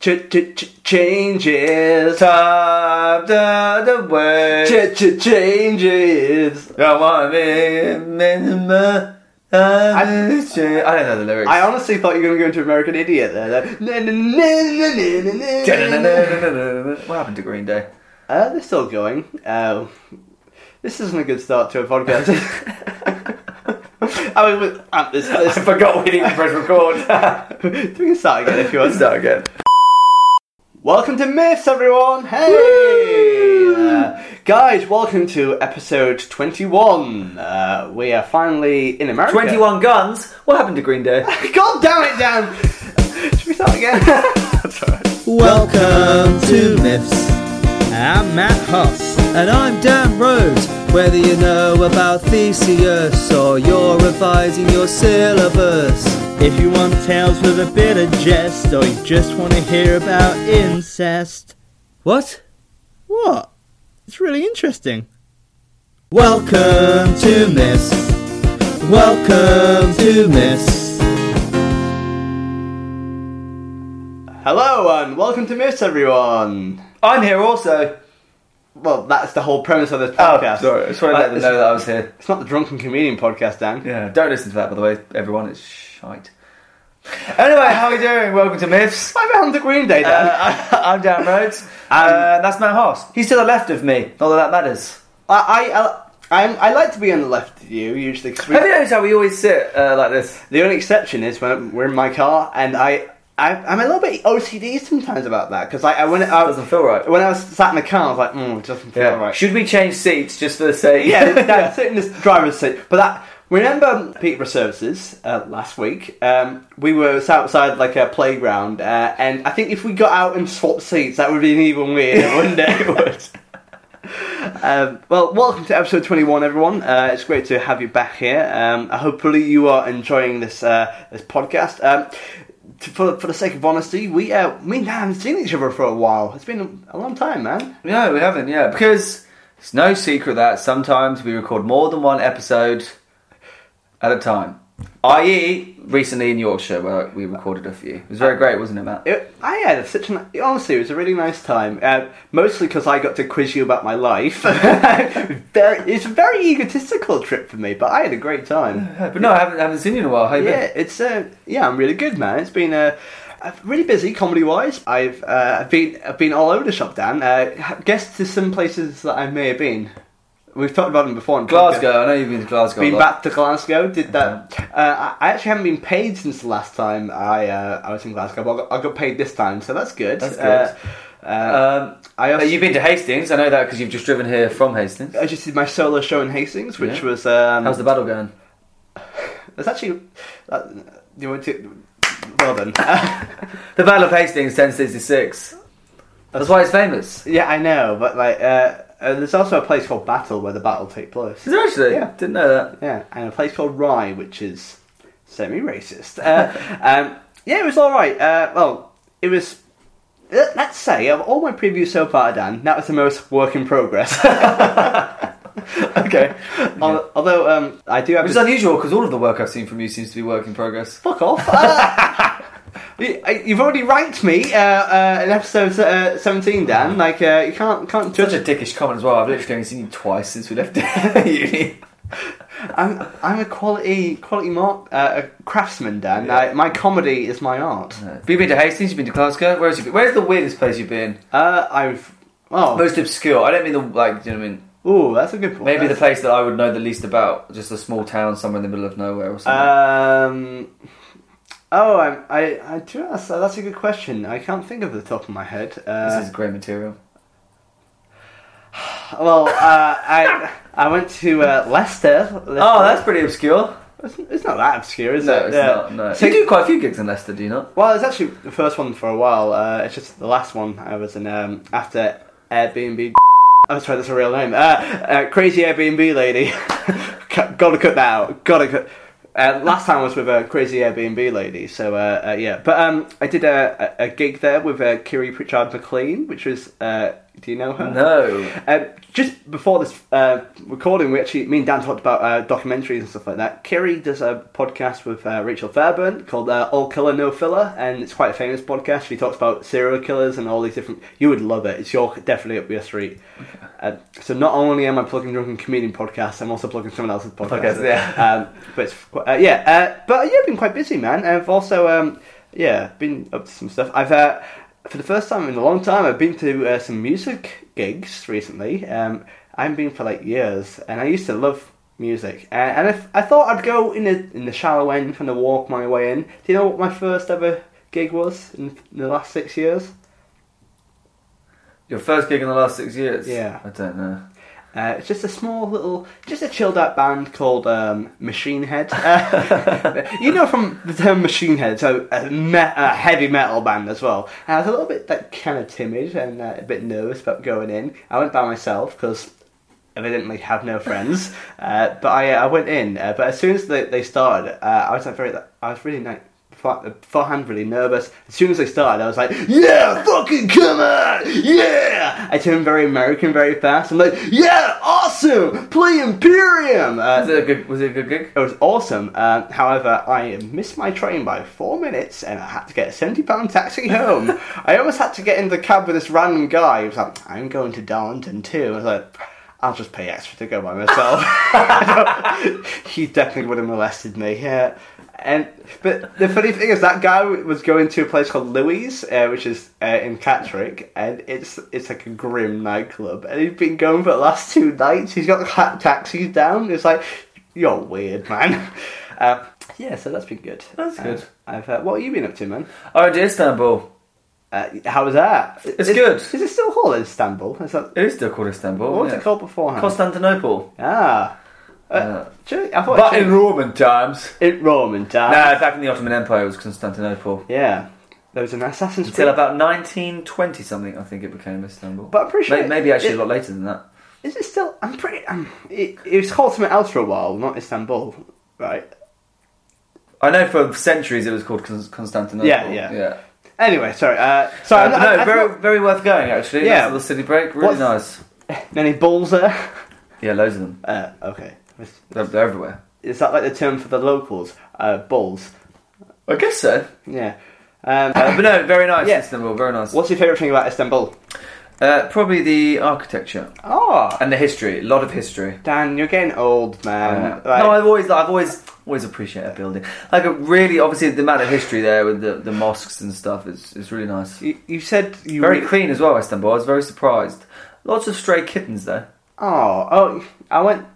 Ch- ch- changes of the, the way. Ch- ch- changes. I want me. I, I don't know the lyrics. I honestly thought you were going to go into American Idiot there. What happened to Green Day? Uh, they're still going. Uh, this isn't a good start to a podcast. I mean, this, this. I forgot we didn't press record. we can start again if you want. to Start again. Welcome to Myths, everyone! Hey! Uh, guys, welcome to episode 21. Uh, we are finally in America. 21 guns. What happened to Green Day? God damn it, Dan! Should we start again? That's alright. Welcome to Myths. I'm Matt Hoss. And I'm Dan Rhodes. Whether you know about Theseus or you're revising your syllabus. If you want tales with a bit of jest or you just want to hear about incest. What? What? It's really interesting. Welcome to Miss. Welcome to Miss. Hello, and welcome to Miss, everyone! I'm here also. Well, that's the whole premise of this Oh, podcast. sorry. I just wanted to Uh, let them know that I was here. it's not the Drunken Comedian podcast, Dan. Yeah, don't listen to that, by the way, everyone. It's shite. Anyway, how are we doing? Welcome to Myths. Am I on the Green Day, Dan? Uh, I'm Dan Rhodes. uh, that's Matt Hoss. He's to the left of me. Not that that matters. I, I, I, I like to be on the left of you, usually. 'cause we- Have you noticed how we always sit uh, like this? The only exception is when we're in my car, and I, I I'm a little bit OCD sometimes about that because I, I when I, Doesn't feel right. when I was sat in the car, I was like, mm, it doesn't feel right. Should we change seats just for the sake? yeah, that, sit in this driver's seat. But that remember Peterborough Services uh, last week? Um, we were sat outside like a playground, uh, and I think if we got out and swapped seats, that would be even weirder, wouldn't it? It would. Um, well, welcome to episode 21, everyone. Uh, it's great to have you back here. Um, hopefully, you are enjoying this uh, this podcast. Um, for, for the sake of honesty, we uh, me and Dan haven't seen each other for a while. It's been a, long time, man. No, we haven't. Yeah, because it's no secret that sometimes we record more than one episode at a time. I.e., recently in Yorkshire, where we recorded a few. It was very great, wasn't it, Matt? It, I had such an honestly, it was a really nice time. Uh, mostly because I got to quiz you about my life. very, it's a very egotistical trip for me, but I had a great time. But no, I haven't, haven't seen you in a while. How you Yeah, been? it's uh, yeah, I'm really good, man. It's been uh, uh, really busy comedy wise. I've uh, been I've been all over the shop, Dan. Uh, guess to some places that I may have been. We've talked about them before. in Glasgow. I know you've been to Glasgow. been back to Glasgow. Did that. Uh, I actually haven't been paid since the last time I uh, I was in Glasgow. But I got, I got paid this time, so that's good. That's Uh, uh, Um, I uh, also, you've been to Hastings. I know that because you've just driven here from Hastings. I just did my solo show in Hastings, which Yeah. was um, How's the battle going? it's actually uh, you want to well done. The Battle of Hastings, 1066. That's why it's famous. yeah, I know, but like uh, uh, there's also a place called Battle where the battle take place. Is there actually? Yeah. Didn't know that. Yeah, and a place called Rye, which is semi-racist. Uh, um, yeah, it was all right. Uh, well, it was. let- Let's say of all my previews so far, Dan, that was the most work in progress. Okay. Al- Although um, I do have. Which is unusual because all of the work I've seen from you seems to be work in progress. Fuck off. Uh, you- You've already ranked me uh, uh, in episode uh, 17, Dan. Like, uh, you can't can't Such judge a dickish comment as well. I've literally only seen you twice since we left uni. I'm I'm a quality quality mark uh, a craftsman, Dan. Yeah. I, my comedy is my art. Have you been to Hastings? You've been to Glasgow? Where's you been? Where's the weirdest place you've been? Uh, I've oh, Most obscure. I don't mean the like. Do you know what I mean? ooh, that's a good point. Maybe the place that I would know the least about. Just a small town somewhere in the middle of nowhere or something. Um. Oh, I, I, I do. That's, that's a good question. I can't think of the top of my head. this Uh, is great material. well, uh, I I went to uh, Leicester. Oh, that's pretty obscure. It's, it's not that obscure, is it? No, it? it's Yeah. not. No. So- you do quite a few gigs in Leicester, do you not? Well, it's actually the first one for a while. Uh, it's just the last one I was in um, after Airbnb. I'm oh, sorry, that's a real name. Uh, uh, crazy Airbnb lady. Gotta cut that out. Gotta cut. Uh, last time I was with a crazy Airbnb lady, so uh, uh, yeah. But um, I did a, a, gig there with uh, Kiri Pritchard McLean, which was uh, Do you know her? No. Um, just before this uh, recording, we actually, me and Dan talked about uh, documentaries and stuff like that. Kiri does a podcast with uh, Rachel Fairburn called uh, All Killer No Filler, and it's quite a famous podcast. She talks about serial killers and all these different. You would love it. It's your definitely up your street. Uh, so not only am I plugging drunken comedian podcast, I'm also plugging someone else's podcast. Podcast, yeah. Um, but it's, qu- uh, yeah, uh, but yeah, I've been quite busy, man. I've also um, yeah been up to some stuff. I've uh, for the first time in a long time, I've been to uh, some music gigs recently. Um, I haven't been for like years, and I used to love music. Uh, and if, I thought I'd go in the in the shallow end, kind of walk my way in. Do you know what my first ever gig was in, in the last six years? Your first gig in the last six years? Yeah. I don't know. Uh, it's just a small little, just a chilled out band called um, Machine Head. Uh, you know from the term Machine Head, so a, me- a heavy metal band as well. And I was a little bit like kind of timid and uh, a bit nervous about going in. I went by myself because evidently have no friends. Uh, but I, I went in. Uh, but as soon as they, they started, uh, I was like very, I was really like beforehand really nervous. As soon as they started, I was like, yeah, fucking come on, yeah. I turned very American very fast. I'm like, yeah, awesome, play Imperium. Uh, Was it a good, was it a good gig? it was awesome. Uh, however, I missed my train by four minutes and I had to get a £70 taxi home. I almost had to get in the cab with this random guy. He was like, I'm going to Darlington too. I was like, I'll just pay extra to go by myself. he definitely would have molested me. Yeah. And but the funny thing is that guy was going to a place called Louis, uh, which is uh, in Catterick, and it's it's like a grim nightclub. And he's been going for the last two nights. He's got the ca- taxis down. It's like you're weird, man. Uh, yeah, so that's been good. That's Uh, good. I've uh, what have you been up to, man? Oh, I did Istanbul. Uh, how was that? It's Is- good. Is it still called Istanbul? Is that It is still called Istanbul. what was yeah. it called beforehand? Constantinople. ah, uh, Uh, I thought but in Roman times. in Roman times. No, back in the Ottoman Empire, it was Constantinople. Yeah, there was an Assassin's Until Creed. about 1920 something, I think it became Istanbul. But I'm pretty sure May- maybe actually it- a lot later than that. Is it still? I'm pretty. Um, it, it was called something else for a while, not Istanbul, right? I know for centuries it was called Constantinople. Yeah, yeah. yeah. Anyway, sorry. Uh, sorry, Uh, not- no, I- I very, very worth going actually. Yeah. Nice little city break, really What's- nice. Any balls there? Yeah, loads of them. Uh, okay. They're, they're everywhere. Is that like the term for the locals? Uh, bulls. I guess so. Yeah. Um, Uh, but no, very nice. Yeah. Istanbul, very nice. what's your favourite thing about Istanbul? Uh, probably the architecture Oh, and the history. A lot of history. Dan, you're getting old, man. Like- no, I've always, I've always, always appreciate a building. Like, a really, obviously, the amount of history there with the, the mosques and stuff is, is really nice. you, you said you Very re- clean as well, Istanbul. I was very surprised. Lots of stray kittens though. Oh, oh! I went.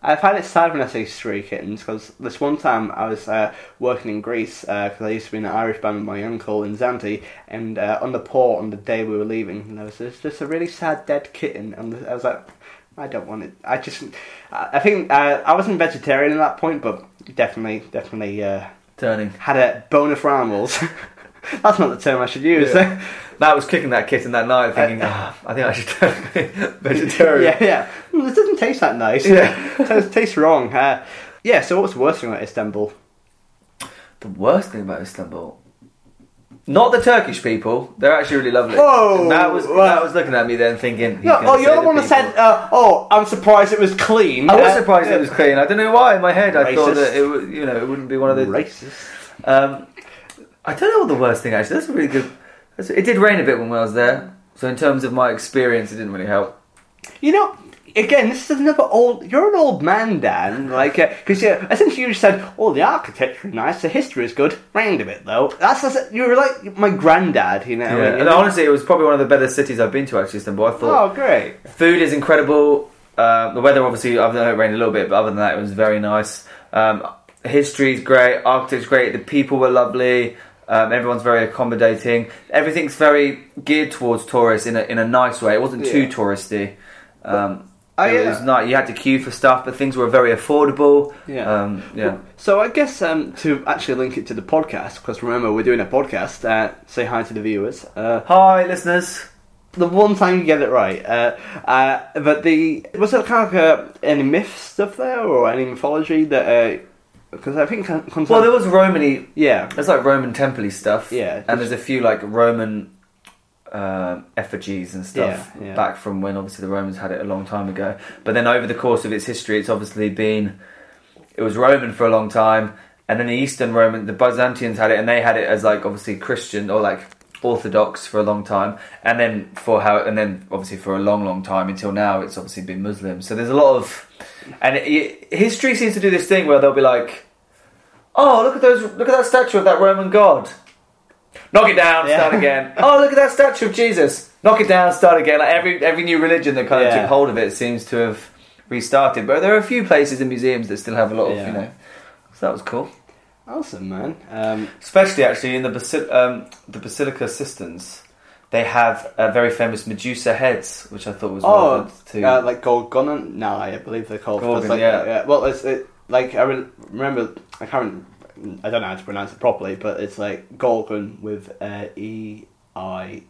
I find it sad when I say stray kittens because this one time I was uh, working in Greece because I used to be in an Irish band with my uncle in Zante, and uh, on the port on the day we were leaving, there was just a really sad dead kitten, and I was like, I don't want it. I just, I think uh, I wasn't vegetarian at that point, but definitely, definitely uh, Turning. had a bone for animals. That's not the term I should use. Yeah. That was kicking that kitten that night, thinking, "Ah, I think I should turn vegetarian. yeah, yeah. Mm, This doesn't taste that nice. Yeah. it tastes wrong. Uh, yeah. So what's the worst thing about Istanbul? The worst thing about Istanbul. Not the Turkish people. They're actually really lovely. Whoa! Matt was. Matt was looking at me then thinking. No, oh, you're the one that said, uh, "Oh, I'm surprised it was clean." I was Uh, surprised it was clean. I don't know why. In my head, I thought Racist. that it you know, it wouldn't be one of the. racist. Um, I don't know what the worst thing actually. That's a really good. that's- It did rain a bit when I was there, so in terms of my experience, it didn't really help. You know, again, this is another old. You're an old man, Dan. Like, because yeah, essentially you just said, "Oh, the architecture is nice, the history is good." Rained a bit though. That's just, you were like my granddad. You know. I Yeah, mean? and honestly, it was probably one of the better cities I've been to. Actually, Istanbul. I thought Oh, great. food is incredible. Um, the weather, obviously, other than it rained a little bit, but other than that, it was very nice. Um, history is great. Architecture's great. The people were lovely. Um, everyone's very accommodating. Everything's very geared towards tourists in a in a nice way. It wasn't too touristy. Um, Oh, it yeah. was not. You had to queue for stuff, but things were very affordable. Yeah. Um, yeah. So I guess um, to actually link it to the podcast, because remember we're doing a podcast. Uh, say hi to the viewers. Uh, Hi, listeners. the one time you get it right. Uh, uh, but the was there kind of uh, any myth stuff there or any mythology that? Because I think Well, there was Romany. yeah, There's like Roman temple stuff. Yeah. And there's a few like Roman um, effigies and stuff Yeah, yeah. back from when obviously the Romans had it a long time ago. But then over the course of its history, it's obviously been it was Roman for a long time, and then the Eastern Roman, the Byzantians had it, and they had it as like obviously Christian or like Orthodox for a long time, and then for how, and then obviously for a long, long time until now, it's obviously been Muslim. So there's a lot of, and it, it- history seems to do this thing where they'll be like, oh look at those, look at that statue of that Roman god. Knock it down, Yeah. start again. oh, look at that statue of Jesus. Knock it down, start again. Like every every new religion that kind of Yeah. took hold of it seems to have restarted. But there are a few places in museums that still have a lot of, Yeah. you know. So that was cool. Awesome, man. Um, Especially actually in the Basil- um, the Basilica Cisterns, they have a very famous Medusa heads, which I thought was oh, relevant to. uh, like Gorgon? No, I believe they're called. Gorgon, It's like, yeah. Well, it's it, like I re- remember. I can't. I don't know how to pronounce it properly, but it's like Gorgon with uh, E I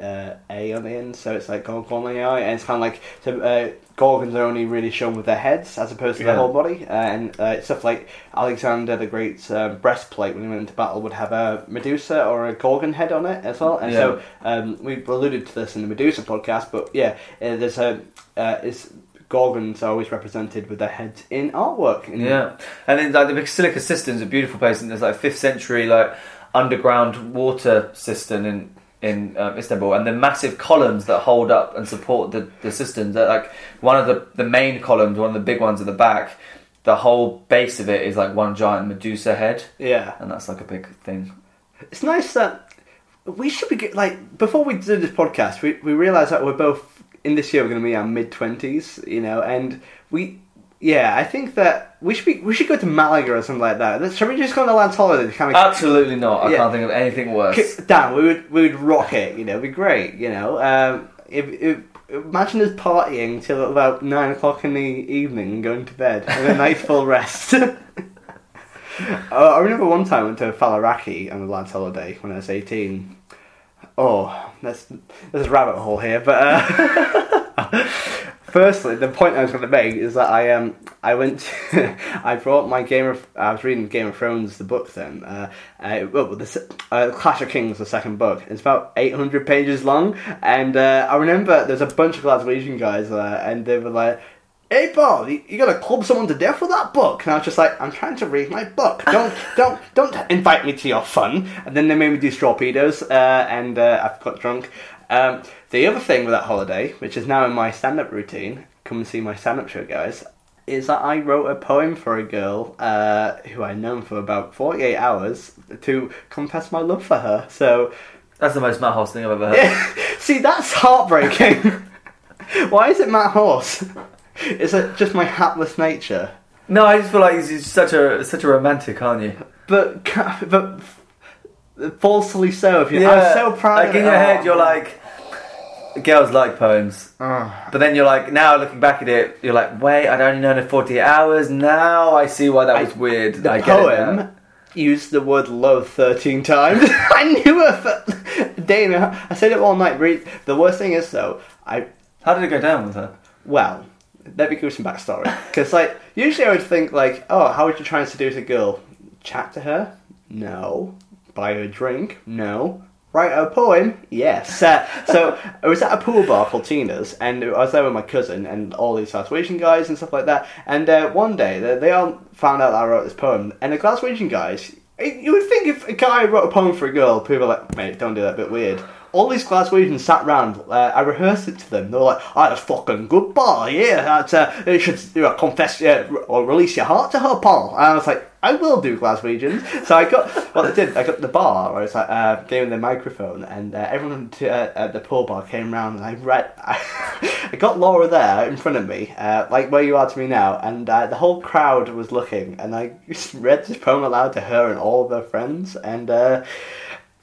uh, A on the end, so it's like Gorgon AI, and it's kind of like so. Uh, Gorgons are only really shown with their heads as opposed to Yeah. their whole body, uh, and uh, stuff like Alexander the Great's uh, breastplate when he went into battle would have a Medusa or a Gorgon head on it as well, and so um, we've alluded to this in the Medusa podcast, but yeah, uh, there's a uh, is Gorgons are always represented with their heads in artwork. In- Yeah, and then like the Basilica Cistern is a beautiful place, and there's like fifth century like underground water cistern in in um, Istanbul, and the massive columns that hold up and support the the cisterns. That like one of the the main columns, one of the big ones at the back. The whole base of it is like one giant Medusa head, yeah. and that's like a big thing. It's nice that we should be like before we did this podcast, we we realized that we're both in this year we're going to be in our mid twenties, you know, and we. Yeah, I think that we should be, we should go to Malaga or something like that. Should we just go on a land holiday to kind of Absolutely not. I Yeah. can't think of anything worse. Dan, we would we would rock it. You know, it'd be great. You know, um, if, if, imagine us partying till about nine o'clock in the evening and going to bed and a nice full rest. I remember one time I went to Faliraki on a lad's holiday when I was eighteen. Oh, that's there's a rabbit hole here, but. Uh, Firstly, the point I was going to make is that I um I went to, I brought my Game of I was reading Game of Thrones the book then uh, uh well the uh, Clash of Kings the second book it's about eight hundred pages long and uh, I remember there's a bunch of Glaswegian guys there and they were like hey Bob you, you gotta club someone to death with that book and I was just like I'm trying to read my book don't don't don't invite me to your fun and then they made me do torpedoes uh, and uh, I got drunk um, the other thing with that holiday, which is now in my stand-up routine, come and see my stand-up show, guys, is that I wrote a poem for a girl uh, who I'd known for about forty-eight hours to confess my love for her. So, That's the most Matt Hoss thing I've ever heard. see, that's heartbreaking. Why is it Matt Horse? Is it just my hapless nature? No, I just feel like he's such a such a romantic, aren't you? But but falsely so. If you, I'm so proud. Like in it. your Oh, head, you're like, girls like poems. oh. But then you're like, now looking back at it, you're like, wait, I'd only known her 48 hours. Now I see why that was I- weird. The I it poem used the word love 13 times. I knew her for a day and a half. I said it all night. The worst thing is, though, I. How did it go down with her? Well, let me give you some backstory. Because, like, usually I would think, like, oh, how would you try and seduce a girl? Chat to her? No. Buy her a drink? No. Write her a poem? Yes. Uh, so I was at a pool bar called Tina's, and I was there with my cousin and all these Glaswegian guys and stuff like that. And uh, one day they, they all found out that I wrote this poem, and the Glaswegian guys. You would think if a guy wrote a poem for a girl, people are like, mate, don't do that, bit weird. All these Glaswegians sat round. Uh, I rehearsed it to them. They were like, "I had a fucking good bar, yeah. That uh, you should you know, confess uh, or release your heart to her, Paul." And I was like, "I will do Glaswegians." So I got what I did. I got the bar. I was like, uh, gave them the microphone, and uh, everyone uh, at the pool bar came round, and I read. I got Laura there in front of me, uh, like where you are to me now, and uh, the whole crowd was looking, and I read this poem aloud to her and all of her friends, and.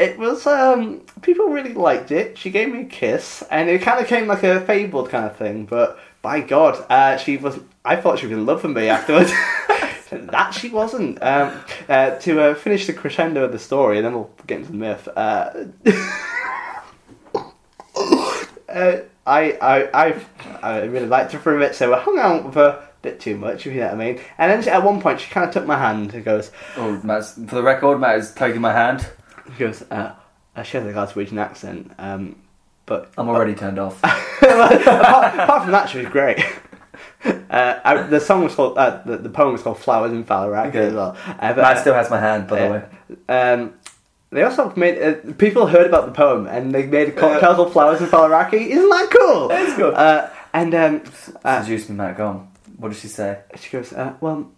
It was um people really liked it. She gave me a kiss, and it kind of came like a fabled kind of thing. But by God, uh, she was. I thought she was in love with me afterwards. that she wasn't. Um, uh, to uh, finish the crescendo of the story, and then we'll get into the myth. Uh, uh, I, I, I, I really liked her for a bit, so I hung out with her a bit too much, if you know what I mean. And then she- at one point, she kind of took my hand and goes, Oh, Matt's, for the record, Matt is taking my hand. She goes, uh, uh, she has a Glaswegian accent. Um, but I'm already turned off. apart, apart from that, she was great. Uh, I, the song was called, uh, the, the poem was called "Flowers in Faliraki" Okay. as well. Uh, but, Matt uh, still has my hand, by the way. um, they also made uh, people heard about the poem and they made a cocktail called "Flowers in Faliraki." Isn't that cool? That's cool. Uh, and um, uh, Introduce me, Matt. Go on. What does she say? she goes, uh, "Well,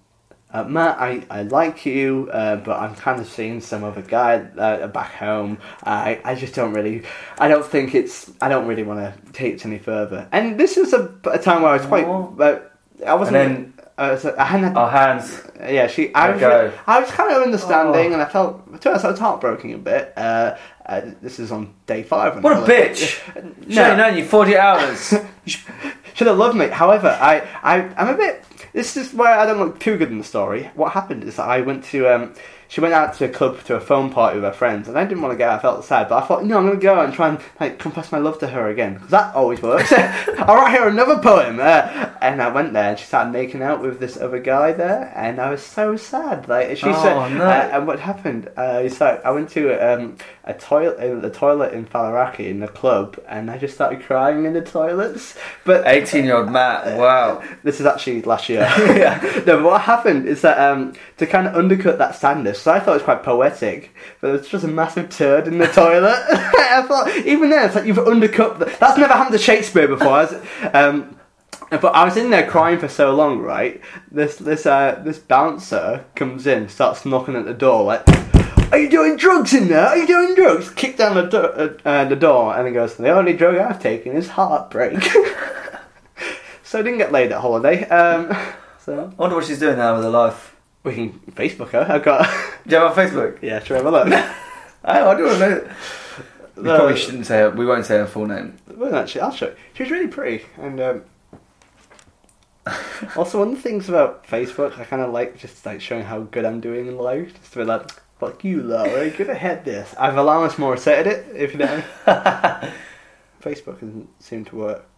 uh, Matt, I, I like you, uh, but I'm kind of seeing some other guy uh, back home. I I just don't really, I don't think it's, I don't really want to take it any further." And this was a, a time where I was quite, uh, I wasn't. And then- I, was, I hadn't had Our hands. yeah, she. I was. I was kind of understanding, Oh. and I felt. To honest, I was heartbroken a bit. Uh, uh, this is on day five. What a bitch! Should have known you 40 hours. Should have loved me. However, I, I, I'm a bit. This is where I don't look too good in the story. What happened is that I went to. Um, she went out to a club to a phone party with her friends, and I didn't want to go. I felt sad, but I thought, no, I'm going to go and try and like confess my love to her again because that always works. I'll write her another poem, uh, and I went there, and she started making out with this other guy there, and I was so sad. Like she Oh, said, no. uh, and what happened? Uh, so I went to um, a toilet, in the toilet in Faliraki in the club, and I just started crying in the toilets. But 18 year old Matt. Wow. this is actually last year. No, but what happened is that um, to kind of undercut that sadness, so I thought it was quite poetic, but there was just a massive turd in the toilet. I thought, even then, it's like you've undercut. The, that's never happened to Shakespeare before. has it? Um, but I was in there crying for so long, right? This this uh, this bouncer comes in, starts knocking at the door, like, "Are you doing drugs in there? Are you doing drugs?" Kick down the do- uh, uh, the door, and he goes, "The only drug I've taken is heartbreak." so I didn't get laid at holiday. Um, so I wonder what she's doing now with her life. we can Facebook her. I've got. Do you have her on Facebook? yeah, should we have a look? Oh, I do want to know. We No. probably shouldn't say her. We won't say her full name. Well, actually, I'll show you. She was really pretty, and um, also one of the things about Facebook, I kind of like just like showing how good I'm doing in life. Just to be like, "Fuck you, Laura, you're gonna head this." I've Alanis Morissette it, if you know. Facebook doesn't seem to work.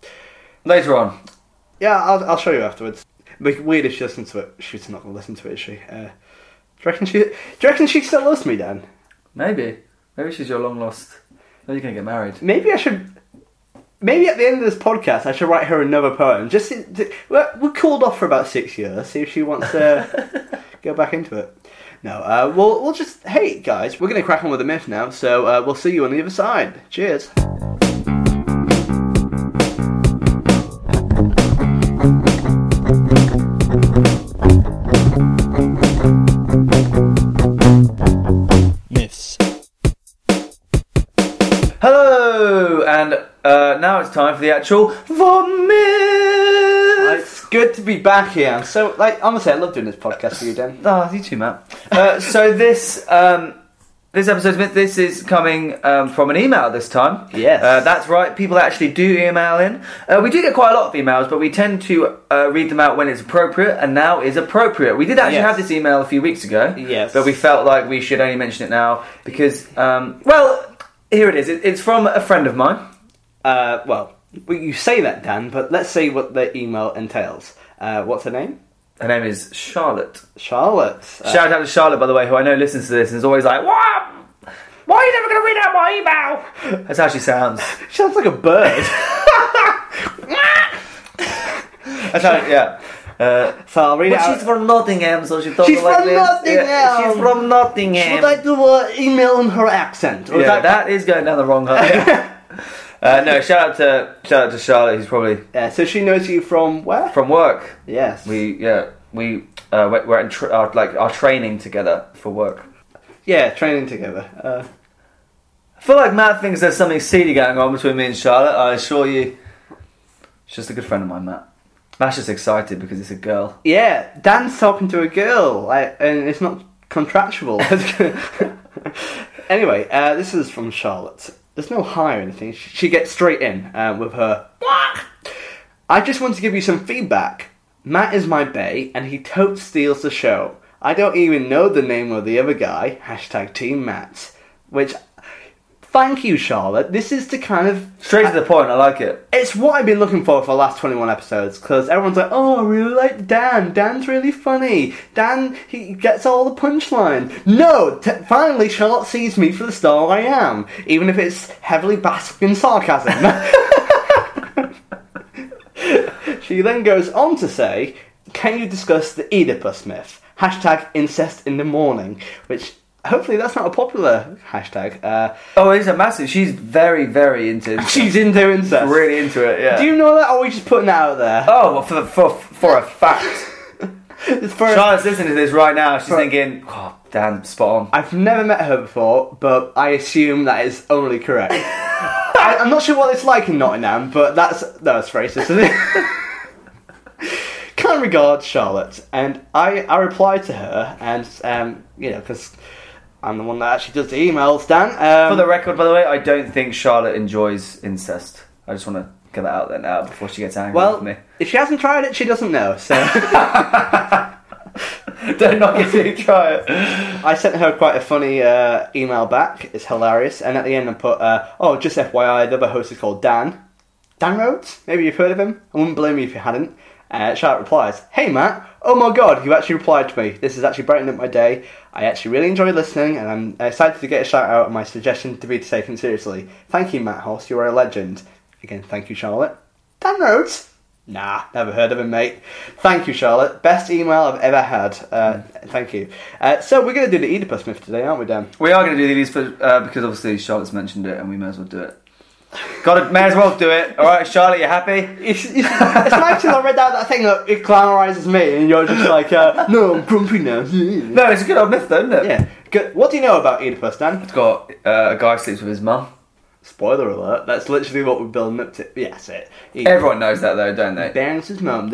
Later on. Yeah, I'll, I'll show you afterwards. It'd weird if she listens to it. She's not gonna listen to it, is she? Uh, do you reckon she? Do you reckon she still loves me, Dan? Maybe. Maybe she's your long lost. Maybe you're going to get married. Maybe I should. Maybe at the end of this podcast, I should write her another poem. Just to, to- we're, we're cooled off for about six years. See if she wants to go back into it. No, uh, we'll we'll just hey guys, we're gonna crack on with the myth now. So uh, we'll see you on the other side. Cheers. Myths. Hello! And uh, now it's time for the actual vomit! Good to be back here. I'm so like honestly, I love doing this podcast for you, Dan. Oh, you too, Matt. Uh, so this um, this episode, this is coming um, from an email this time. Yes. uh, that's right. People actually do email in. Uh, we do get quite a lot of emails, but we tend to uh, read them out when it's appropriate, and now is appropriate. We did actually Yes. have this email a few weeks ago. Yes. but we felt like we should only mention it now because, um, well, here it is. It's from a friend of mine. Uh, well, well, you say that, Dan, but let's see what the email entails. Uh, what's her name? Her name is Charlotte. Charlotte. Uh, Shout out to Charlotte, by the way, who I know listens to this and is always like, "What? Why are you never going to read out my email?" That's how she sounds. she sounds like a bird. That's how, yeah. Uh, so I'll read it but out. she's from Nottingham, so she talks She's like from this. Nottingham. Yeah, she's from Nottingham. Would I do an email in her accent? Yeah, that- that is going down the wrong hole. uh, no, shout out to shout out to Charlotte, who's probably Yeah, so she knows you from where? from work. yes. We yeah we uh, we're we're in tra- our, like our training together for work. yeah, training together. Uh, I feel like Matt thinks there's something seedy going on between me and Charlotte. I assure you, she's just a good friend of mine, Matt. Matt's just excited because it's a girl. yeah, Dan's talking to a girl, like, and it's not contractual. anyway, uh, this is from Charlotte. There's no hi or anything. She gets straight in uh, with her. I just want to give you some feedback. Matt is my bae, and he totes steals the show. I don't even know the name of the other guy. Hashtag Team Matt. Which, thank you, Charlotte. This is the kind of Straight to the point. I like it. it's what I've been looking for for the last 21 episodes because everyone's like, oh, I really like Dan. Dan's really funny. Dan, he gets all the punchline. No, t- finally, Charlotte sees me for the star I am, even if it's heavily basking in sarcasm. she then goes on to say, can you discuss the Oedipus myth? Hashtag incest in the morning, which hopefully that's not a popular hashtag. Uh, Oh, it's a massive. She's very, very into. she's into incest. She's really into it. Yeah. Do you know that, or are we just putting that out there? Oh, well, for for for a fact. Charlotte's listening to this right now. She's For- thinking, "Oh, damn, spot on." I've never met her before, but I assume that is only correct. I, I'm not sure what it's like in Nottingham, but that's that's racist, isn't it? Kind regards, Charlotte, and I I replied to her, and um, you know, because I'm the one that actually does the emails, Dan. Um, For the record, by the way, I don't think Charlotte enjoys incest. I just want to get that out there now before she gets angry well, with me. if she hasn't tried it, she doesn't know. So don't knock it till you try it. I sent her quite a funny uh, email back. It's hilarious. And at the end, I put, uh, "Oh, just FYI, the other host is called Dan. Dan Rhodes. Maybe you've heard of him. I wouldn't blame you if you hadn't." Uh, Charlotte replies, "Hey Matt. Oh my God, you actually replied to me. This is actually brightening up my day. I actually really enjoy listening, and I'm excited to get a shout out on my suggestion to be taken seriously. Thank you, Matt Hoss. You are a legend. Again, thank you, Charlotte. Dan Rhodes." Nah, never heard of him, mate. Thank you, Charlotte. Best email I've ever had. Uh, Thank you. Uh, so we're going to do the Oedipus myth today, aren't we, Dan? We are going to do the Oedipus uh, because obviously Charlotte's mentioned it, and we may as well do it. Got it. May as well do it. All right, Charlotte, you happy? It's, it's, it's nice till I read out that thing that it glamorises me, and you're just like, uh, no, I'm grumpy now. No, it's a good old myth, though, isn't it? Yeah. Good. What do you know about Oedipus, Dan? It's got uh, a guy sleeps with his mum. Spoiler alert. That's literally what we're building up to. Yeah, that's it. He Everyone knows that, though, don't they? His mum.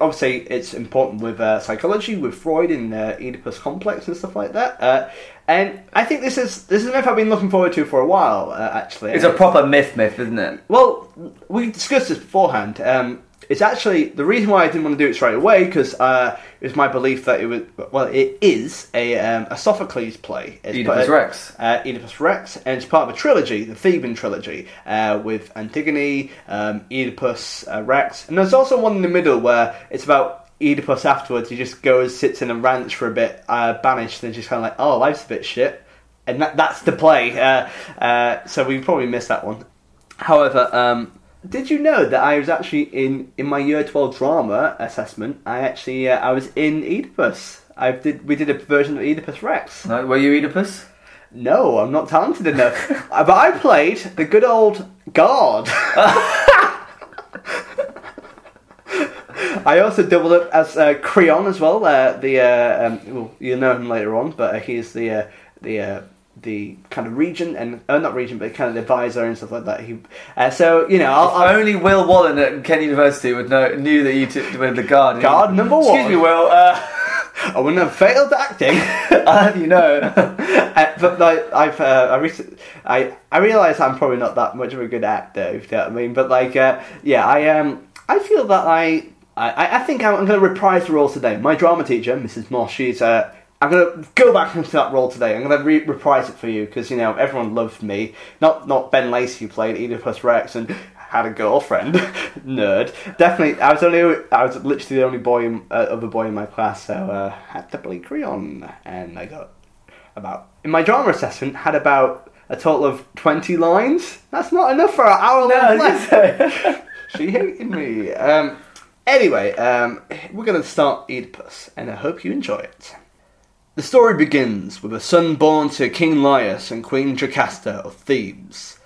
Obviously, it's important with uh, psychology, with Freud and uh, Oedipus complex and stuff like that. Uh, and I think this is this is a myth I've been looking forward to for a while. Uh, actually, It's a proper myth, myth, isn't it? Well, we discussed this beforehand. Um, it's actually the reason why I didn't want to do it straight away because uh, it was my belief that it was well, it is a um, a Sophocles play. It's Oedipus part- Rex. Uh, Oedipus Rex, and it's part of a trilogy, the Theban trilogy, uh, with Antigone, um, Oedipus uh, Rex, and there's also one in the middle where it's about. Oedipus afterwards, he just goes, sits in a ranch for a bit, uh, banished, and just kind of like, oh, life's a bit shit. And that, that's the play. Uh, uh, so we probably missed that one. However, um, did you know that I was actually in in my year twelve drama assessment? I actually uh, I was in Oedipus. I did we did a version of Oedipus Rex. No, were you Oedipus? No, I'm not talented enough. Uh, but I played the good old guard. I also doubled up as uh, Creon as well. Uh, the uh, um, well, you'll know him later on, but he's the uh, the uh, the kind of regent and uh, not regent, but kind of the advisor and stuff like that. He uh, so you know I'll, Only Will Wallen at Kent University would know knew that you t- were the guard. Guard number one. Excuse me, Will. Uh, I wouldn't have failed acting. I'll have you know. Uh, but like I've uh, I recently I I realise I'm probably not that much of a good actor, if you know what I mean. But like uh, yeah, I um I feel that I I, I think I'm, I'm going to reprise the role today. My drama teacher, Mrs. Moss, she's uh. I'm gonna go back into that role today. I'm gonna re- reprise it for you because you know everyone loved me. Not not Ben Lacey who played Oedipus Rex and had a girlfriend. Nerd. Definitely, I was only I was literally the only boy in, uh, other boy in my class, so uh, had to play Creon, and I got about in my drama assessment had about a total of 20 lines that's not enough for an hour long play she hated me um, anyway um, we're going to start oedipus and i hope you enjoy it the story begins with a son born to king laius and queen jocasta of thebes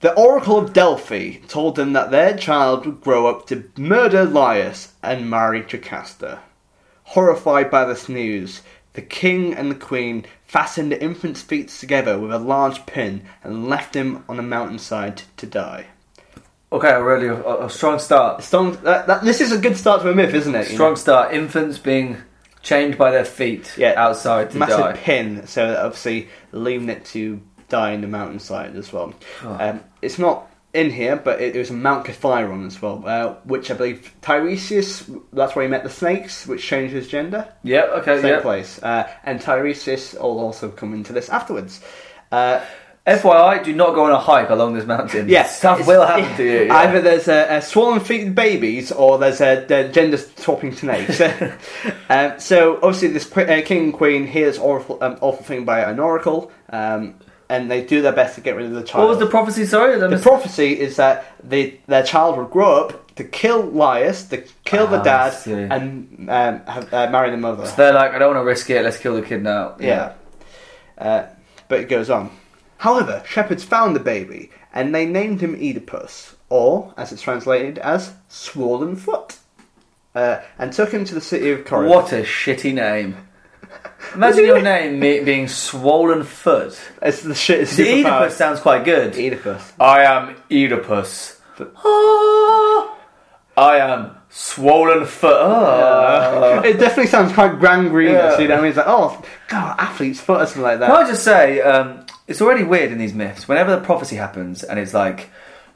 the oracle of delphi told them that their child would grow up to murder laius and marry jocasta Horrified by this news, the king and the queen fastened the infant's feet together with a large pin and left him on a mountainside to die. okay, really, a, a strong start. Strong, that, that, this is a good start to a myth, isn't it? You Strong know? start. Infants being chained by their feet Yeah, outside to massive die. pin, so obviously leaving it to die in the mountainside as well. Oh. Um, it's not in here, but it, it was a Mount Cithaeron as well, uh, which I believe Tiresias. That's where he met the snakes, which changed his gender. Yeah, Okay. Same Yep. place. Uh, and Tiresias will also come into this afterwards. Uh, FYI, do not go on a hike along this mountain. Yes, stuff will happen to you. yeah. Either there's a, a swollen feet babies, or there's a, a gender swapping snakes. um, so obviously, this uh, king and queen hears awful, um, awful thing by an oracle, um, and they do their best to get rid of the child. What was the prophecy? Sorry, The missed- prophecy is that they, their child will grow up to kill Laius, to kill the Ah, dad, and um, have, uh, marry the mother. So they're like, I don't want to risk it. Let's kill the kid now. Yeah. Uh, but it goes on. However, shepherds found the baby and they named him Oedipus, or, as it's translated as, swollen foot, uh, and took him to the city of Corinth. What a shitty name. Imagine your name me- being swollen foot. It's the shit. It's The. Oedipus sounds quite good. Oedipus. I am Oedipus. Ah, I am swollen foot. Ah. It definitely sounds quite grand Yeah. you know what I mean? It's like, oh, God, athlete's foot or something like that. Can. I just say, um, it's already weird in these myths. Whenever the prophecy happens and it's like,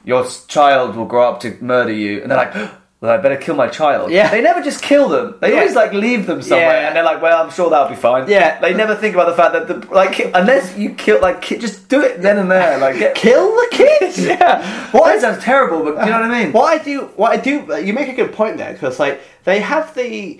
your child will grow up to murder you, and they're like, well, I better kill my child. Yeah. They never just kill them. They Yeah. always like leave them somewhere, Yeah. and they're like, well, I'm sure that'll be fine. Yeah. They never think about the fact that, the, like, unless you kill, like, ki- just do it then and there. Like, get. Kill the kids? yeah. What that is- sounds terrible, but you know what I mean? What I do, what I do, you make a good point there because like they have the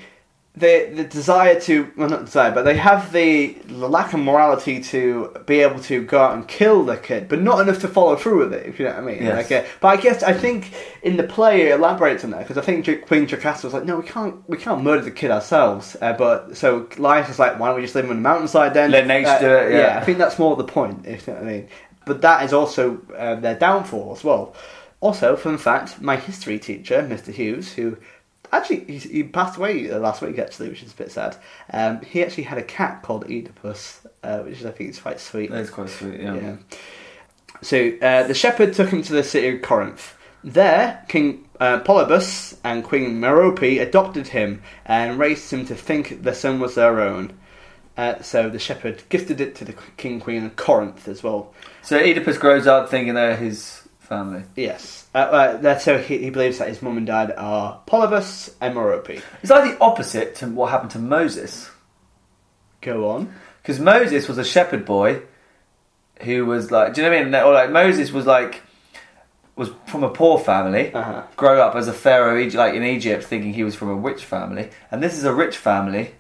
the the desire to, well not desire, but they have the, the lack of morality to be able to go out and kill the kid, but not enough to follow through with it. If you know what I mean. Yes. Like, uh, but I guess I think in the play it elaborates on that because I think J- Queen Jocasta was like, no, we can't we can't murder the kid ourselves. Uh, but so Laius was like, why don't we just live on the mountainside then? Let nature Uh, do it, yeah. I think that's more the point. If you know what I mean. But that is also uh, their downfall as well. Also, fun fact: my history teacher, Mr. Hughes, who actually he, he passed away uh, last week, actually, which is a bit sad. Um, he actually had a cat called Oedipus, uh, which I think is quite sweet. That's quite sweet, yeah. Yeah. So uh, the shepherd took him to the city of Corinth. There, King uh, Polybus and Queen Merope adopted him and raised him to think the son was their own. Uh, so the shepherd gifted it to the king queen of Corinth as well. So Oedipus grows up thinking they're his family. Yes. Uh, uh, that, so he, he believes that his mum and dad are Polybus and Merope. It's like the opposite to what happened to Moses. Go on. Because Moses was a shepherd boy who was like, do you know what I mean? Or like Moses was like, was from a poor family, Uh-huh. grow up as a pharaoh, like in Egypt, thinking he was from a rich family, and this is a rich family,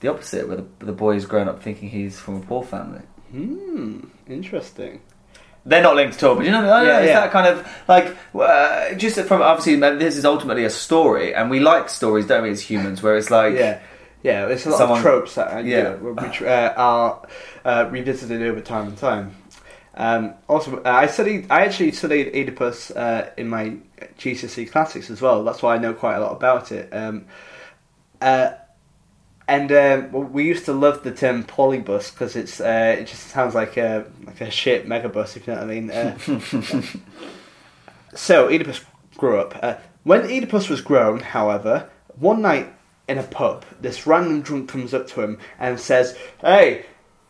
the opposite, where the, the boy is grown up thinking he's from a poor family. Hmm. Interesting. They're not linked at all, but you know, what I mean? Yeah, it's yeah. that kind of like uh, just from obviously this is ultimately a story, and we like stories, don't we, as humans? Where it's like, yeah. Yeah, there's a lot Someone- of tropes that uh, Yeah. which uh, are uh, revisited over time and time. Um, also, uh, I studied. I actually studied Oedipus uh, in my GCSE classics as well. That's why I know quite a lot about it. Um, uh, and um, we used to love the term polybus because it's uh, it just sounds like a like a shit megabus, if you know what I mean. Uh, so Oedipus grew up. Uh, when Oedipus was grown, however, one night in a pub, this random drunk comes up to him and says, "Hey,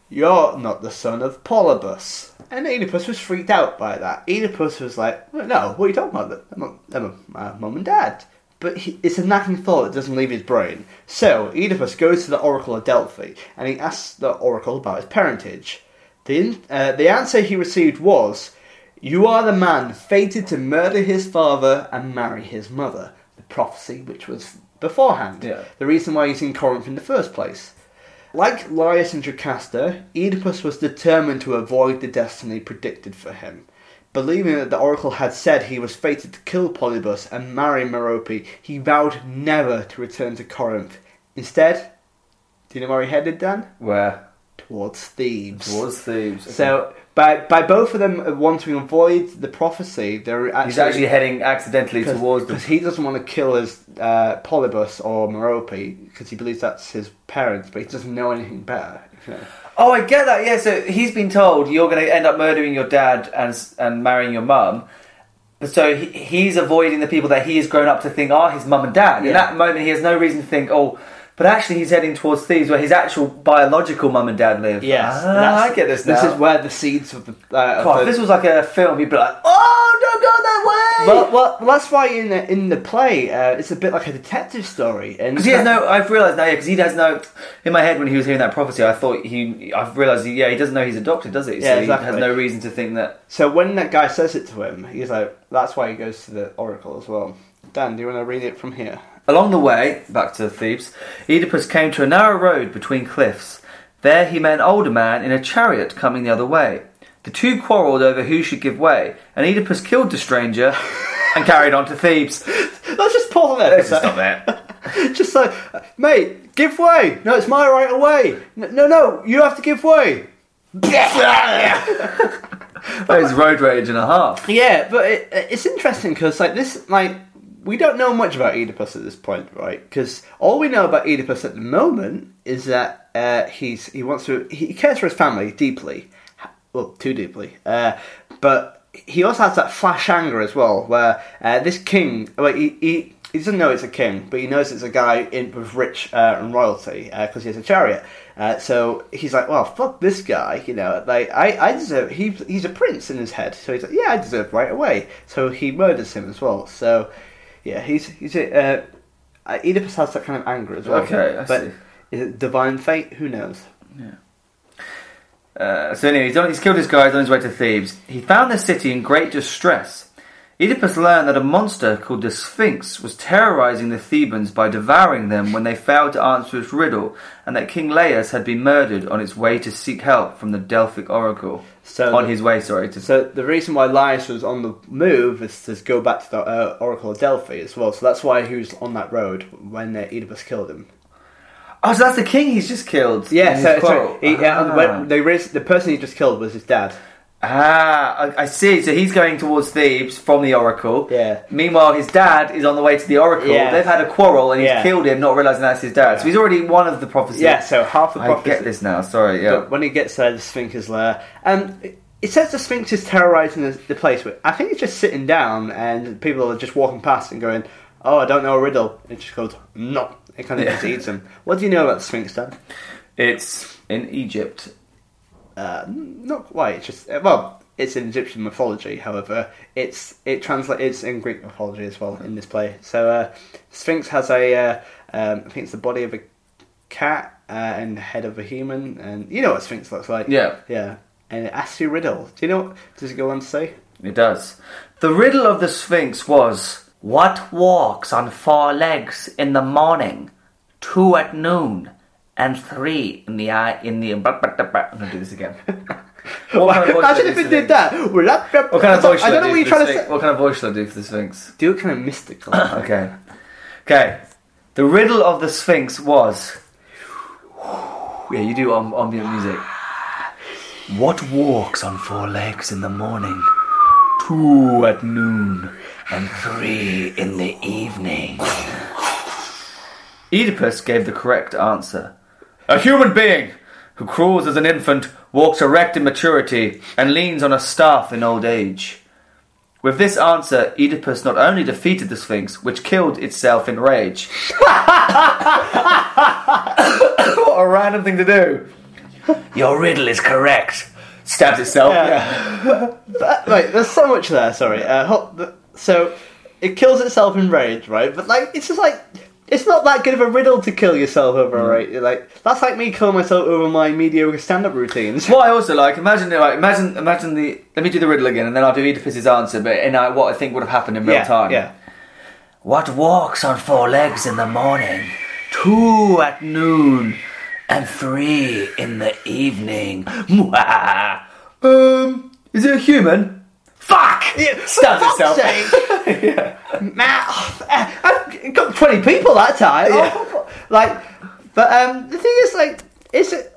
you're not the son of Polybus." And Oedipus was freaked out by that. Oedipus was like, "No, what are you talking about? I'm, a, I'm a, my mum and dad." But he, it's a nagging thought that doesn't leave his brain. So Oedipus goes to the Oracle of Delphi and he asks the Oracle about his parentage. The, uh, the answer he received was, You are the man fated to murder his father and marry his mother. The prophecy which was beforehand. Yeah. The reason why he's in Corinth in the first place. Like Laius and Jocasta, Oedipus was determined to avoid the destiny predicted for him. Believing that the oracle had said he was fated to kill Polybus and marry Merope, he vowed never to return to Corinth. Instead, do you know where he headed, Dan? where Towards Thebes. towards Thebes. So, by by both of them wanting to avoid the prophecy, they're actually, he's actually heading accidentally towards the because he doesn't want to kill his uh, Polybus or Merope because he believes that's his parents, but he doesn't know anything better. you know. Oh, I get that. Yeah, so he's been told you're going to end up murdering your dad and and marrying your mum. So he, he's avoiding the people that he has grown up to think are his mum and dad. In Yeah. that moment, he has no reason to think, oh, but actually he's heading towards Thebes, where his actual biological mum and dad live. Yes, Ah, I get this now. This is where the seeds of the. Uh, of God, the- if this was like a film, he'd be like, oh, don't go that way." Well, well, that's why in the, in the play, uh, it's a bit like a detective story, and Because he has no, I've realised now, yeah, because he has no. In my head, when he was hearing that prophecy, I thought he. I've realised, yeah, he doesn't know he's a doctor, does he? Yeah, so exactly. he has no reason to think that. So when that guy says it to him, he's like, that's why he goes to the oracle as well. Dan, do you want to read it from here? Along the way, back to Thebes, Oedipus came to a narrow road between cliffs. There he met an older man in a chariot coming the other way. The two quarrelled over who should give way, and Oedipus killed the stranger and carried on to Thebes. Let's just pause there. Let's for a just stop there. just like, mate, give way. No, it's my right of way. No, no, you have to give way. That is road rage and a half. Yeah, but it, it's interesting because like this, like we don't know much about Oedipus at this point, right? Because all we know about Oedipus at the moment is that uh, he's he wants to he cares for his family deeply, well, too deeply. Uh, but he also has that flash anger as well, where uh, this king, well, he, he he doesn't know it's a king, but he knows it's a guy in with rich uh, and royalty because he has a chariot. Uh, so he's like, well, fuck this guy, you know. Like I, I deserve. He, he's a prince in his head, so he's like, yeah, I deserve right away. So he murders him as well. So yeah, he's he's a, uh, uh, Oedipus has that kind of anger as well. Okay, I but see. is it divine fate? Who knows? Uh, so anyway, he's, on, he's killed his guys on his way to Thebes. He found the city in great distress. Oedipus learned that a monster called the Sphinx was terrorizing the Thebans by devouring them when they failed to answer its riddle, and that King Laius had been murdered on its way to seek help from the Delphic oracle. So on his way, sorry, to So the reason why Laius was on the move is to go back to the uh, Oracle of Delphi as well. So that's why he was on that road when uh, Oedipus killed him. Oh, so that's the king he's just killed. Yeah, so, so he, uh, Ah. when they raised, the person he just killed was his dad. Ah, I, I see. So he's going towards Thebes from the oracle. Yeah. Meanwhile, his dad is on the way to the oracle. Yeah. They've had a quarrel, and he's Yeah. killed him, not realizing that's his dad. So he's already one of the prophecies. Yeah, so half the I get this now. Sorry. Yeah. But when he gets there, the Sphinx is there. And it- it says the Sphinx is terrorizing the, the place, but I think it's just sitting down and people are just walking past and going, oh, I don't know a riddle. It just goes, no. It kind of Yeah. just eats them. What do you know about the Sphinx, Dad? It's in Egypt. Uh, not quite. It's just uh, well, it's in Egyptian mythology. However, it's it translates. It's in Greek mythology as well in this play. So uh, Sphinx has a. Uh, um, I think it's the body of a cat uh, and the head of a human, and you know what Sphinx looks like. Yeah. yeah. And it asks you a riddle. Do you know? What, does it go on to say? It does. The riddle of the Sphinx was What walks on four legs in the morning, two at noon, and three in the eye in the. I'm gonna do this again. What kind of voice Imagine I if do it for did the- that. Well, that- What kind of voice I should don't know do what you're for trying the to Sphinx? say. What kind of voice should I do for the Sphinx? Do it kind of mystical. Okay. Okay. The riddle of the Sphinx was. Yeah, you do on ambient music. What walks on four legs in the morning, two at noon, and three in the evening? Oedipus gave the correct answer. A human being who crawls as an infant, walks erect in maturity, and leans on a staff in old age. With this answer, Oedipus not only defeated the Sphinx, which killed itself in rage. what a random thing to do. Your riddle is correct. Stabs itself. Yeah. But, right, there's so much there. Sorry. Uh, so it kills itself in rage, right? But like, it's just like it's not that good of a riddle to kill yourself over, Mm. right? Like that's like me killing myself over my mediocre stand-up routines. What I also like, imagine like imagine imagine the let me do the riddle again and then I'll do Oedipus's answer, but in uh, what I think would have happened in real yeah, time. yeah. What walks on four legs in the morning, two at noon, and three in the evening? um, is it a human? Fuck! Yeah, Stabs for fuck's itself. sake. Man, I've got twenty people that time. Yeah. Oh, like, but um, the thing is, like, is it?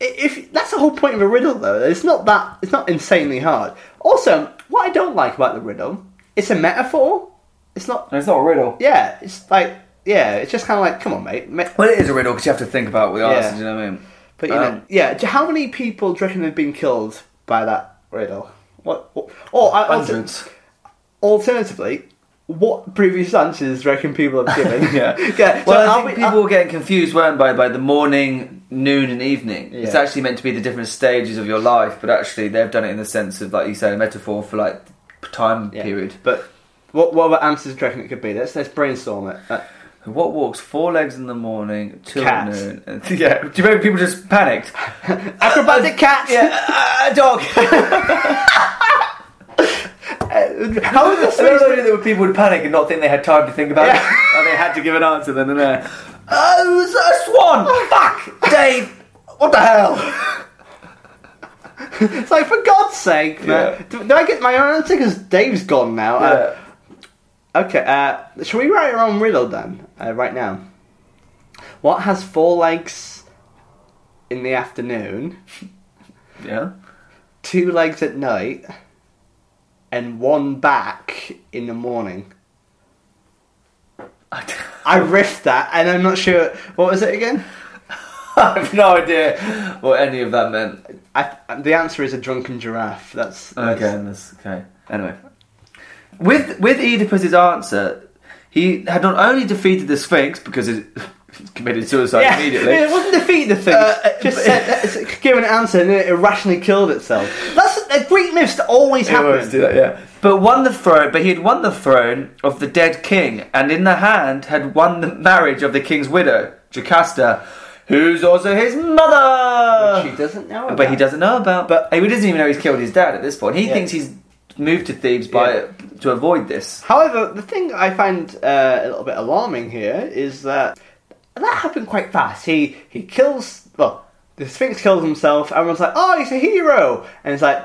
If that's the whole point of a riddle, though, it's not that it's not insanely hard. Also, what I don't like about the riddle, it's a metaphor. It's not. It's not a riddle. Yeah, it's like yeah, it's just kind of like, come on, mate. Ma- Well, it is a riddle because you have to think about what the Yeah. answer. Do you know what I mean? But you Um, know, yeah. How many people do you reckon have been killed by that riddle? What? what alter- Hundreds. alternatively, what previous answers do you reckon people have given? Yeah. yeah. Well, so I think we- people were getting confused, weren't they, by the morning, noon, and evening. It's actually meant to be the different stages of your life, but actually they've done it in the sense of, like you say, a metaphor for like time Yeah. period. But What what other answers do you reckon it could be? Let's let's brainstorm it. Uh, What walks four legs in the morning, two Cat. at noon? And, yeah. Do you remember people just panicked? acrobatic cat. yeah, a dog. How is this? I don't know that people would panic and not think they had time to think about Yeah. it. And they had to give an answer then and there. Oh, it was a swan! Fuck! Dave! What the hell? It's like for God's sake, man. Yeah. Do, do I get my own answer? Because Dave's gone now. Uh, okay, uh, shall we write our own riddle then? Uh, right now. What has four legs in the afternoon, yeah. two legs at night, and one back in the morning? I I riffed that, and I'm not sure. What was it again? I have no idea what any of that meant. I, the answer is a drunken giraffe. That's, that's Okay, that's okay. Anyway, with with Oedipus's answer, he had not only defeated the Sphinx because it committed suicide Yeah, immediately. It wasn't defeat the thing. Uh, just but- said, it's given an answer and it irrationally killed itself. That's uh, Greek myths always He always happen. do that, yeah. But won the throne. But he had won the throne of the dead king, and in the hand had won the marriage of the king's widow, Jocasta, who's also his mother. She doesn't know. but he about. doesn't know about. But- he doesn't even know he's killed his dad at this point. He Yeah. thinks he's moved to Thebes by Yeah. To avoid this. However, the thing I find uh, a little bit alarming here is that that happened quite fast. He he kills. Well, the Sphinx kills himself. Everyone's like, "Oh, he's a hero," and it's like,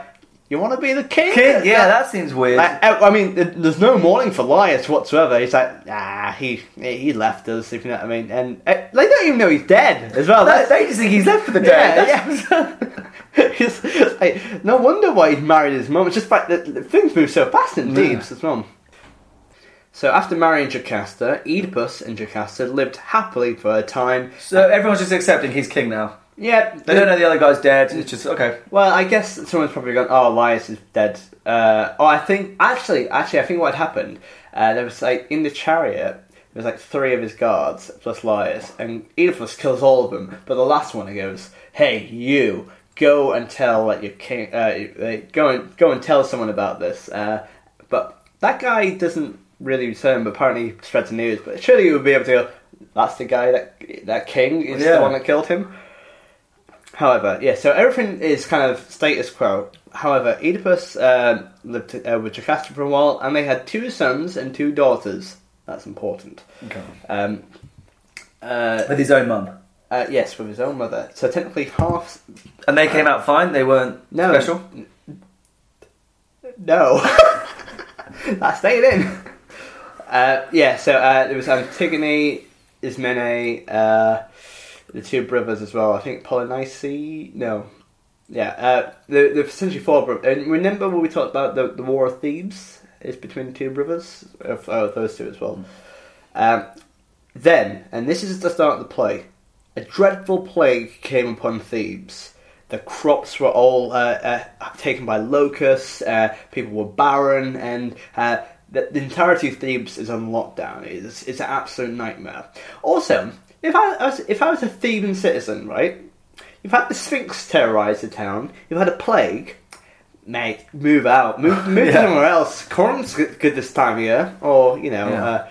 "You want to be the king?" King, yeah, that seems weird. Like, I mean, there- there's no mourning for Laius whatsoever. He's like, ah, he he left us, if you know what I mean. And uh, they don't even know he's dead as well. They- they just think he's left for the day. Yeah, yeah. Like, no wonder why he's married his mum. It's just like the things move so fast in Yeah. Thebes as well. So after marrying Jocasta, Oedipus and Jocasta lived happily for a time. So everyone's just accepting he's king now. Yeah, They don't know the other guy's dead. It's just okay. Well, I guess someone's probably gone. Oh, Laius is dead. Uh, oh, I think actually, actually, I think what happened. Uh, there was like in the chariot. There was like three of his guards plus Laius, and Oedipus kills all of them. But the last one, he goes, "Hey, you, go and tell like your king. Uh, go and go and tell someone about this." Uh, but that guy doesn't really return. But apparently, he spreads the news. But surely you would be able to go. That's the guy that that king is Yeah. the one that killed him. However, yeah, so everything is kind of status quo. However, Oedipus uh, lived uh, with Jocasta for a while, and they had two sons and two daughters. That's important. Okay. Um, uh, With his own mum. uh, yes, with his own mother. So technically, half. And they came out fine. They weren't No. special. No, that stayed in. Uh, yeah, so uh, there was Antigone, Ismene, uh, the two brothers as well. I think Polynice. No, yeah, uh, the the essentially four brothers. And remember when we talked about the the War of Thebes is between the two brothers? Oh, those two as well. Um, then, and this is the start of the play, a dreadful plague came upon Thebes. The crops were all uh, uh, taken by locusts. Uh, people were barren, and uh, the, the entirety of Thebes is on lockdown. It's, it's an absolute nightmare. Also, if I, I was, if I was a Theban citizen, right, you've had the Sphinx terrorize the town. You've had a plague. Mate, move out. Move, move Yeah. somewhere else. Corinth's good, good this time of year, or you know, Yeah. uh,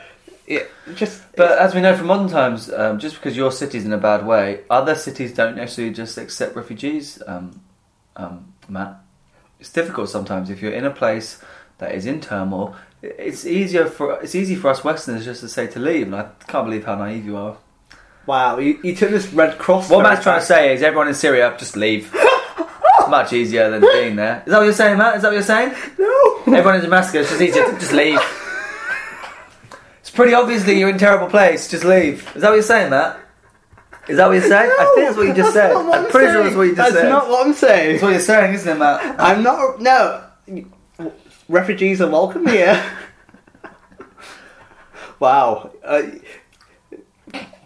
it, just. But as we know from modern times, um, just because your city's in a bad way, other cities don't necessarily just accept refugees. Um, um, Matt, it's difficult sometimes if you're in a place that is in turmoil. It's easier for it's easy for us Westerners just to say to leave, and I can't believe how naive you are. Wow, you, you took this Red Cross. What Matt's trying to say is everyone in Syria just leave. it's much easier than being there. Is that what you're saying, Matt? Is that what you're saying? No. Everyone in Damascus, it's easier to just leave. It's pretty obviously you're in a terrible place. Just leave. Is that what you're saying, Matt? Is that what you're saying? I think that's what you just said. what I'm pretty sure that's what you just That's said. not what I'm saying. That's what you're saying, isn't it, Matt? I'm not. No. Refugees are welcome here. wow. Uh,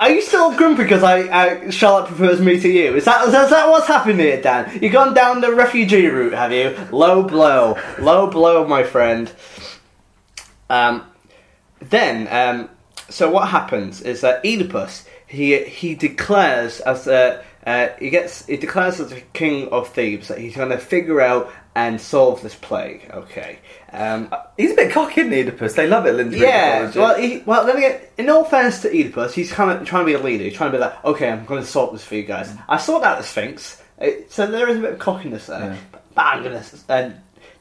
are you still grumpy because I, I Charlotte prefers me to you? Is that is that what's happened here, Dan? You've gone down the refugee route, have you? Low blow, low blow, my friend. Um, then, um, so what happens is that Oedipus he he declares as a uh, he gets he declares as the king of Thebes that he's going to figure out and solve this plague. Okay. Um, He's a bit cocky, isn't he, Oedipus? They love it in Greek yeah, well, he, well, then again, in all fairness to Oedipus, he's kind of trying to be a leader. He's trying to be like, okay, I'm going to sort this for you guys. I sort out the Sphinx, It- so there is a bit of cockiness there. Yeah. But I'm going to uh,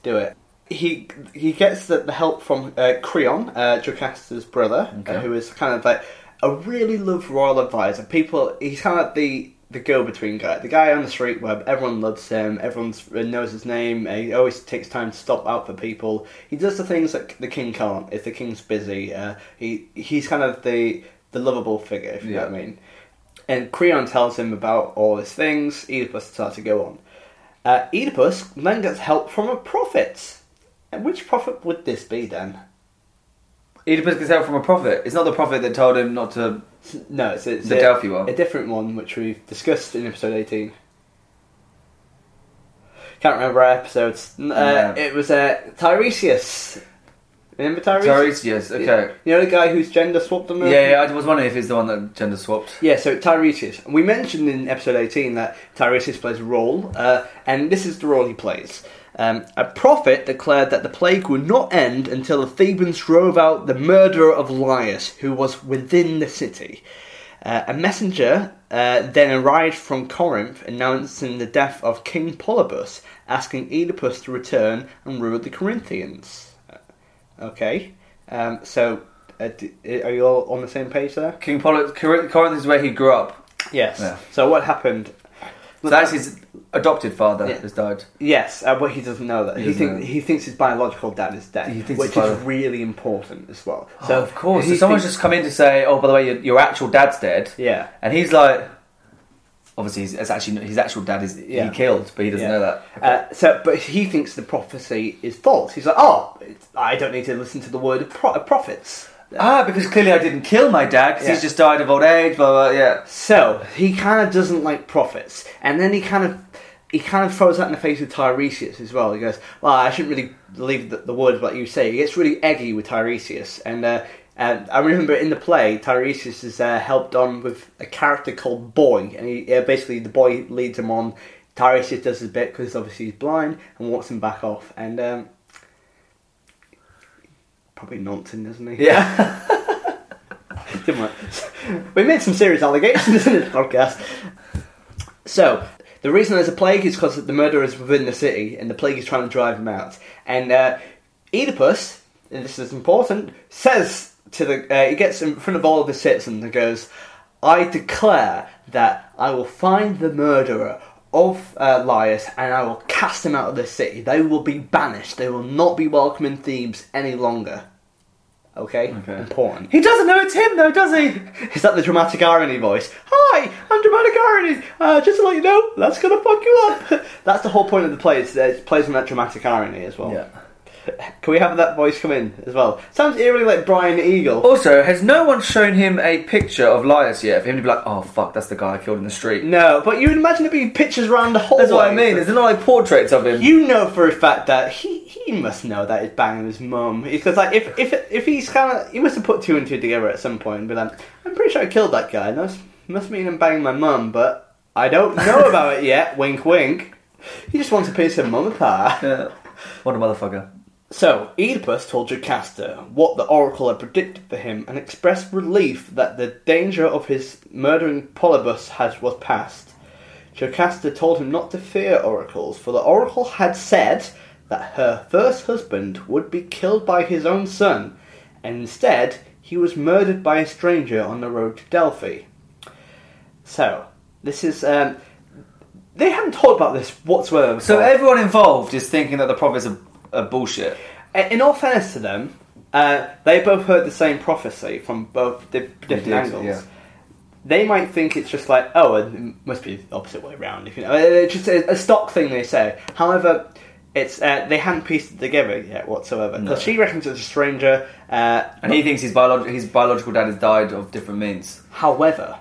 do it. He he gets the, the help from uh, Creon, uh, Jocasta's brother, uh, who is kind of like a really loved royal advisor. People, he's kind of the the go-between guy, the guy on the street web. everyone loves him, everyone knows his name. He always takes time to stop out for people. He does the things that the king can't. If the king's busy, uh, he he's kind of the the lovable figure, if you know what I mean. And Creon tells him about all these things. Oedipus starts to go on. Uh, Oedipus then gets help from a prophet. And which prophet would this be then? Oedipus gets help from a prophet. It's not the prophet that told him not to. No, it's, it's The a, Delphi one. a different one, which we've discussed in episode 18. Can't remember our episodes. Uh, No. It was uh, Tiresias. Remember Tiresias? Tiresias, okay. You know the guy whose gender swapped on the Yeah, yeah, I was wondering if he's the one that gender swapped. Yeah, so Tiresias. We mentioned in episode 18 that Tiresias plays a role, uh, and this is the role he plays. Um, a prophet declared that the plague would not end until the Thebans drove out the murderer of Laius, who was within the city. Uh, a messenger uh, then arrived from Corinth announcing the death of King Polybus, asking Oedipus to return and rule the Corinthians. Uh, Okay, um, so uh, d- are you all on the same page there? King Pollux, Cor- Corinth is where he grew up. Yes. Yeah. So what happened? So that's his adopted father Yeah. has died. Yes, uh, but he doesn't know that. He doesn't think, know. he thinks his biological dad is dead, He thinks which his is really important as well. So of course, he so someone's thinks- just come in to say, "Oh, by the way, your, your actual dad's dead," yeah. and he's like, obviously, his, it's actually his actual dad is Yeah. he killed, but he doesn't know that. Uh, so, but he thinks the prophecy is false. He's like, oh, it's, I don't need to listen to the word of, pro- of prophets. Ah, because clearly I didn't kill my dad because Yeah. he's just died of old age. Blah blah. Yeah. So he kind of doesn't like prophets, and then he kind of he kind of throws that in the face of Tiresias as well. He goes, "Well, I shouldn't really believe the, the words that you say." He gets really eggy with Tiresias, and uh, and I remember in the play, Tiresias is uh, helped on with a character called Boy, and he uh, basically the boy leads him on. Tiresias does his bit because obviously he's blind and walks him back off, and um, probably nonsense, isn't he? Yeah. We? We made some serious allegations in this podcast. So, the reason there's a plague is because the murderer is within the city, and the plague is trying to drive him out. And uh, Oedipus, and this is important, says to the uh, he gets in front of all of the citizens and goes, "I declare that I will find the murderer." Of uh, Laius, and I will cast him out of this city. They will be banished. They will not be welcome in Thebes any longer. Okay, Okay. important. he doesn't know it's him though, does he? Is that the dramatic irony voice? Hi, I'm dramatic irony. Uh, just to let you know, that's gonna fuck you up. that's the whole point of the play. Is that it plays on that dramatic irony as well. Yeah. Can we have that voice come in as well? Sounds eerily like Brian Eagle. Also, has no one shown him a picture of Laius yet? For him to be like, "Oh fuck, that's the guy I killed in the street." No, but you would imagine there being pictures around the whole. That's what I mean. Is there not like portraits of him? You know for a fact that he he must know that he's banging his mum because like if if if he's kind of he must have put two and two together at some point and be like I'm pretty sure I killed that guy. That must, must mean I'm banging my mum, but I don't know about it yet. Wink, wink. He just wants a piece of mum pie. Yeah. What a motherfucker. So Oedipus told Jocasta what the oracle had predicted for him and expressed relief that the danger of his murdering Polybus had was past. Jocasta told him not to fear oracles, for the oracle had said that her first husband would be killed by his own son, and instead he was murdered by a stranger on the road to Delphi. So, this is um, they haven't talked about this whatsoever. So before. everyone involved is thinking that the prophets are, are bullshit. In all fairness to them, uh, they both heard the same prophecy from both di- different did, angles. yeah. They might think it's just like, oh, it must be the opposite way around. If you know, it's just a, a stock thing they say. However, it's uh, they hadn't pieced it together yet whatsoever. No. Because she reckons it's a stranger. Uh, And he thinks his, biolog- his biological dad has died of different means. However,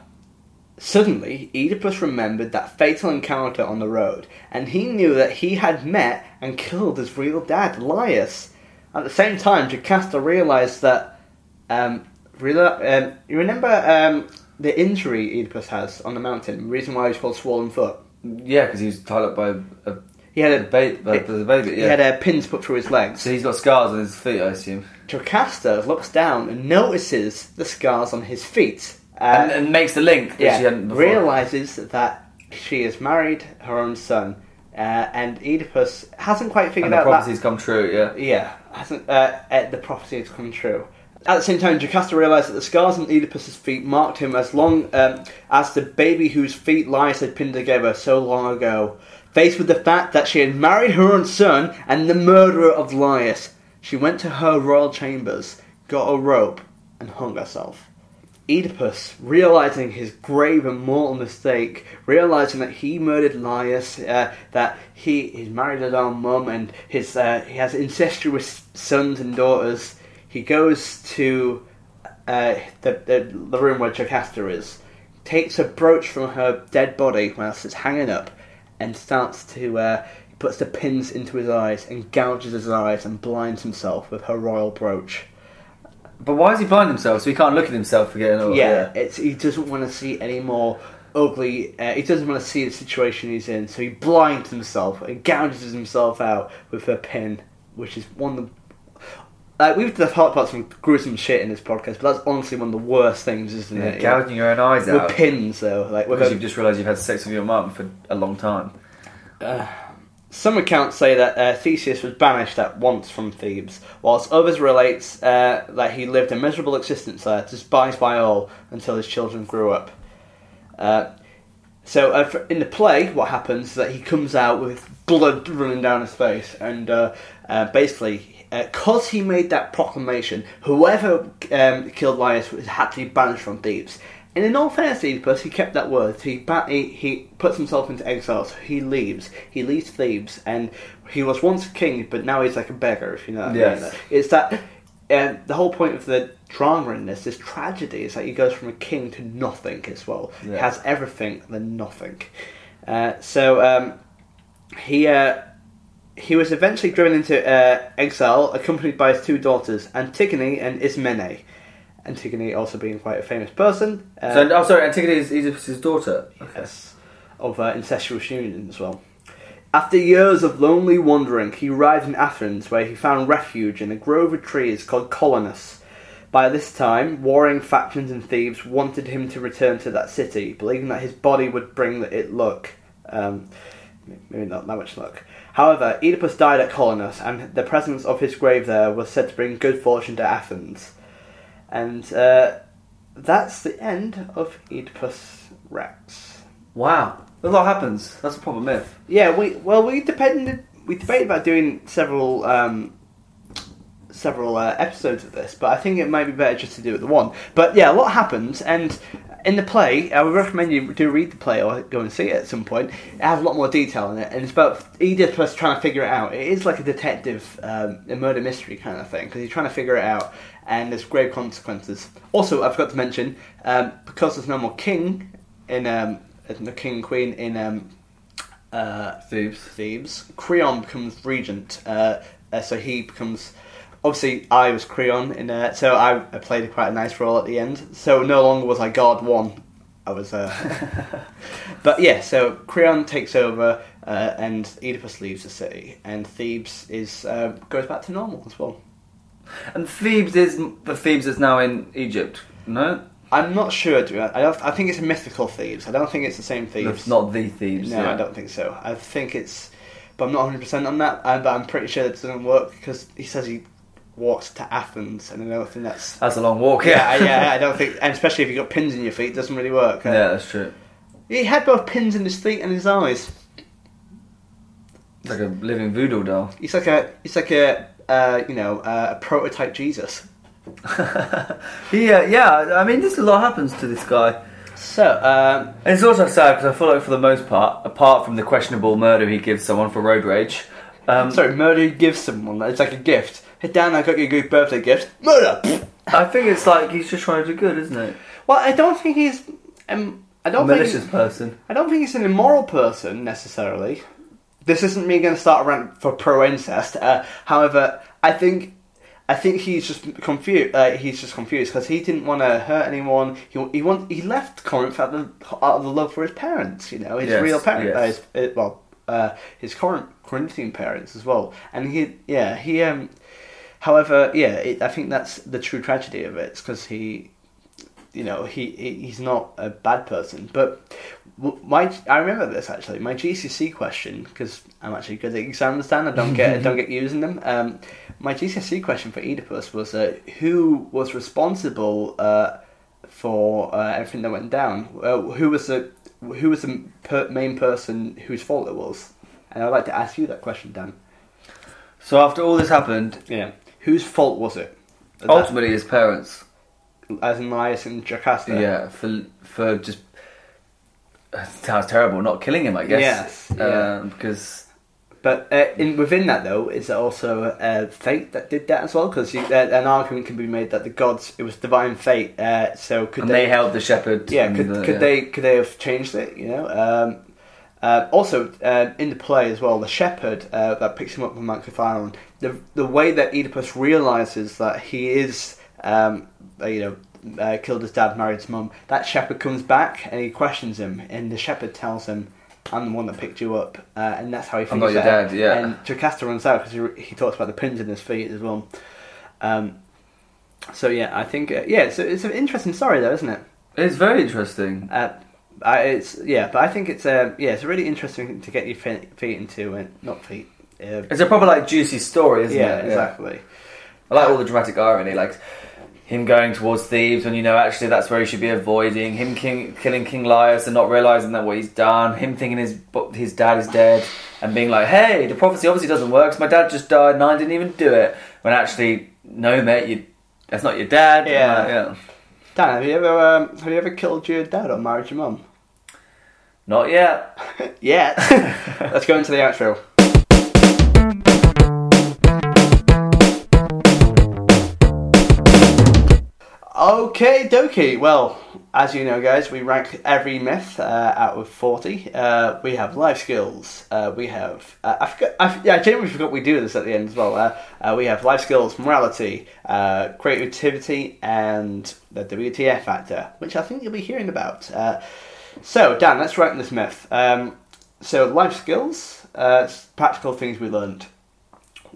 suddenly Oedipus remembered that fatal encounter on the road, and he knew that he had met and killed his real dad, Laius. At the same time, Jocasta realised that. Um, um, you remember um, the injury Oedipus has on the mountain? The reason why he's called Swollen Foot? Yeah, because he was tied up by a He had a ba- the baby, he yeah. had uh, pins put through his legs. so he's got scars on his feet, I assume. Jocasta looks down and notices the scars on his feet. Uh, and, and makes the link that she yeah, hadn't before. realizes that she has married her own son, uh, and Oedipus hasn't quite and figured the out that. prophecies come true, yeah. Yeah, hasn't uh, uh, the prophecy has come true. At the same time, Jocasta realised that the scars on Oedipus's feet marked him as long um, as the baby whose feet Laius had pinned together so long ago. Faced with the fact that she had married her own son and the murderer of Laius, she went to her royal chambers, got a rope, and hung herself. Oedipus, realizing his grave and mortal mistake, realizing that he murdered Laius, uh, that he he's married his own mum, and his uh, he has incestuous sons and daughters, he goes to uh, the, the the room where Jocasta is, takes a brooch from her dead body whilst it's hanging up, and starts to uh, puts the pins into his eyes and gouges his eyes and blinds himself with her royal brooch. But why is he blind himself? So he can't look at himself for getting old. yeah, it's he doesn't want to see any more ugly. Uh, he doesn't want to see the situation he's in, so he blinds himself and gouges himself out with a pin, which is one of the. Uh, we've talked about some gruesome shit in this podcast, but that's honestly one of the worst things, isn't Yeah, it? gouging your own eyes with out. With pins, though, like because you've just realised you've had sex with your mum for a long time. Some accounts say that uh, Theseus was banished at once from Thebes, whilst others relate uh, that he lived a miserable existence there, despised by all, until his children grew up. Uh, so uh, in the play, what happens is that he comes out with blood running down his face, and uh, uh, basically, because he made that proclamation, whoever um, killed Laius had to be banished from Thebes. And in all fairness, to Oedipus, he kept that word. He, he he puts himself into exile, so he leaves. He leaves Thebes, and he was once a king, but now he's like a beggar. If you know what I mean. It's that uh, the whole point of the drama in this, this tragedy, is that he goes from a king to nothing as well. He has everything, then nothing. Uh, so um, he uh, he was eventually driven into uh, exile, accompanied by his two daughters, Antigone and Ismene. Antigone also being quite a famous person. Uh, so, oh, sorry, Antigone is Oedipus' daughter. yes, of uh, incestuous union as well. After years of lonely wandering, he arrived in Athens, where he found refuge in a grove of trees called Colonus. By this time, warring factions in Thebes wanted him to return to that city, believing that his body would bring it luck. Um, maybe not that much luck. However, Oedipus died at Colonus, and the presence of his grave there was said to bring good fortune to Athens. And uh, that's the end of Oedipus Rex. Wow. A lot happens. That's a proper myth. Yeah, we well we depended we debated about doing several um, several uh, episodes of this, but I think it might be better just to do it the one. But yeah, a lot happens, and in the play, I would recommend you do read the play or go and see it at some point. It has a lot more detail in it, and it's about Oedipus trying to figure it out. It is like a detective, um, a murder mystery kind of thing because he's trying to figure it out, and there's grave consequences. Also, I forgot to mention um, because there's no more king in um, no king and queen in um, uh, Thebes. Thebes. Creon becomes regent, uh, uh, so he becomes. Obviously, I was Creon in there, so I, I played quite a nice role at the end. So no longer was I God One. I was. Uh, but yeah, so Creon takes over, uh, and Oedipus leaves the city, and Thebes is uh, goes back to normal as well. And Thebes is the Thebes is now in Egypt. No, I'm not sure. Do I? I, don't, I think it's a mythical Thebes. I don't think it's the same Thebes. it's not the Thebes. No, yeah. I don't think so. I think it's, but I'm not 100 percent on that. uh, But I'm pretty sure that doesn't work because he says he walks to Athens, and I don't think that's. That's a long walk. Yeah, I- Yeah, yeah, I don't think, and especially if you have got pins in your feet, it doesn't really work. Yeah, that's true. he had both pins in his feet and his eyes. It's like a living voodoo doll. He's like a, he's like a, uh, you know, uh, a prototype Jesus. yeah, yeah. I mean, this a lot happens to this guy. So, um, And it's also sad because I feel like for the most part, apart from the questionable murder he gives someone for road rage, um, sorry, murder he gives someone it's like a gift. Hey Dan, I got you a good birthday gift. Murder. I think it's like he's just trying to do good, isn't it? Well, I don't think he's. Um, I A don't malicious think. person. I don't think he's an immoral person necessarily. This isn't me going to start a rant for pro incest. Uh, however, I think I think he's just confused. Uh, he's just confused because he didn't want to hurt anyone. He he want, he left Corinth out of, the, out of the love for his parents. You know, his Yes, real parents. yes. Uh, his, uh, well, uh, his current Corinthian parents as well. And he, yeah, he. Um, however, yeah, it, I think that's the true tragedy of it. Because he, you know, he, he he's not a bad person. But my, I remember this actually. My GCSE question because I'm actually good at exams. Dan, I don't get don't get using them. Um, my GCSE question for Oedipus was uh, who was responsible uh, for uh, everything that went down. Uh, who was the who was the per- main person whose fault it was? And I'd like to ask you that question, Dan. So after all this happened, Yeah, whose fault was it? ultimately his parents, as in Laius and Jocasta. yeah, for for just sounds terrible, not killing him, I guess. Yes, yeah. Um, because But uh, in within that though, is also uh, fate that did that as well? Because uh, an argument can be made that the gods it was divine fate. Uh, so could and they help the shepherd. yeah, could, the- could yeah. they could they have changed it? You know. Um, uh, also, uh, in the play as well, the shepherd uh, that picks him up from Mount Cithaeron, the the way that Oedipus realizes that he is, um, you know, uh, killed his dad, married his mum. That shepherd comes back and he questions him, and the shepherd tells him, "I'm the one that picked you up," uh, and that's how he. I'm not your dad, yeah. And Jocasta runs out because he, he talks about the pins in his feet as well. Um, so yeah, I think uh, yeah, it's, it's an interesting story though, isn't it? It's very interesting. Uh, I, it's yeah, but I think it's um, yeah, it's really interesting to get your feet, feet into and not feet. Uh, It's a proper like juicy story, isn't yeah, it? exactly. I like all the dramatic irony, like him going towards Thebes when you know actually that's where he should be avoiding. Him king, killing King Laius and not realizing that what he's done. Him thinking his his dad is dead and being like, "Hey, the prophecy obviously doesn't work. 'cause my dad just died and I didn't even do it." When actually, no, mate, you that's not your dad. Yeah. Uh, yeah. Dan, have you ever um, have you ever killed your dad or married your mum? Not yet. yet Let's go into the outro. Okay, dokie. Well, as you know, guys, we rank every myth uh, out of forty. Uh, we have life skills. Uh, we have uh, I forgot. I, yeah, I genuinely forgot we do this at the end as well. Uh, uh, we have life skills, morality, creativity, and the WTF factor, which I think you'll be hearing about. So, Dan, let's rank this myth. Um, so, life skills, practical things we learned.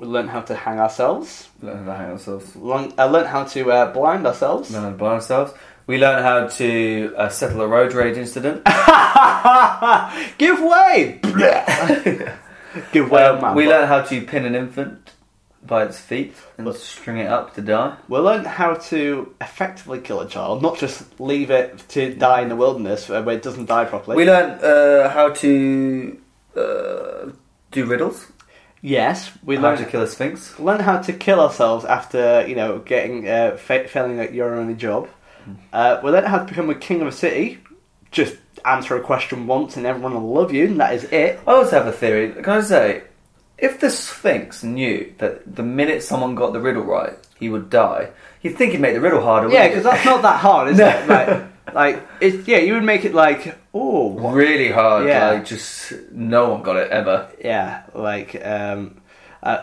We learned how to hang ourselves. Learn how to hang ourselves. Learn, uh, learned how to uh, blind ourselves. Learn how to blind ourselves. We learn how to uh, settle a road rage incident. Give way! Give way, Um, man. we learn how to pin an infant by its feet and string it up to die. We learned how to effectively kill a child, not just leave it to die in the wilderness where it doesn't die properly. We learn uh, how to uh, do riddles. Yes, we learned how to kill a sphinx. learn how to kill ourselves after you know getting uh, fa- failing at your only job. Hmm. Uh, we learn how to become a king of a city. Just answer a question once, and everyone will love you, and that is it. I also have a theory. Can I say, if the sphinx knew that the minute someone got the riddle right, he would die, you'd think he'd make the riddle harder. Yeah, because that's not that hard, is No. it? Like, like it's yeah, you would make it like oh, what? really hard. Yeah. Like just no one got it ever. yeah, like um, uh,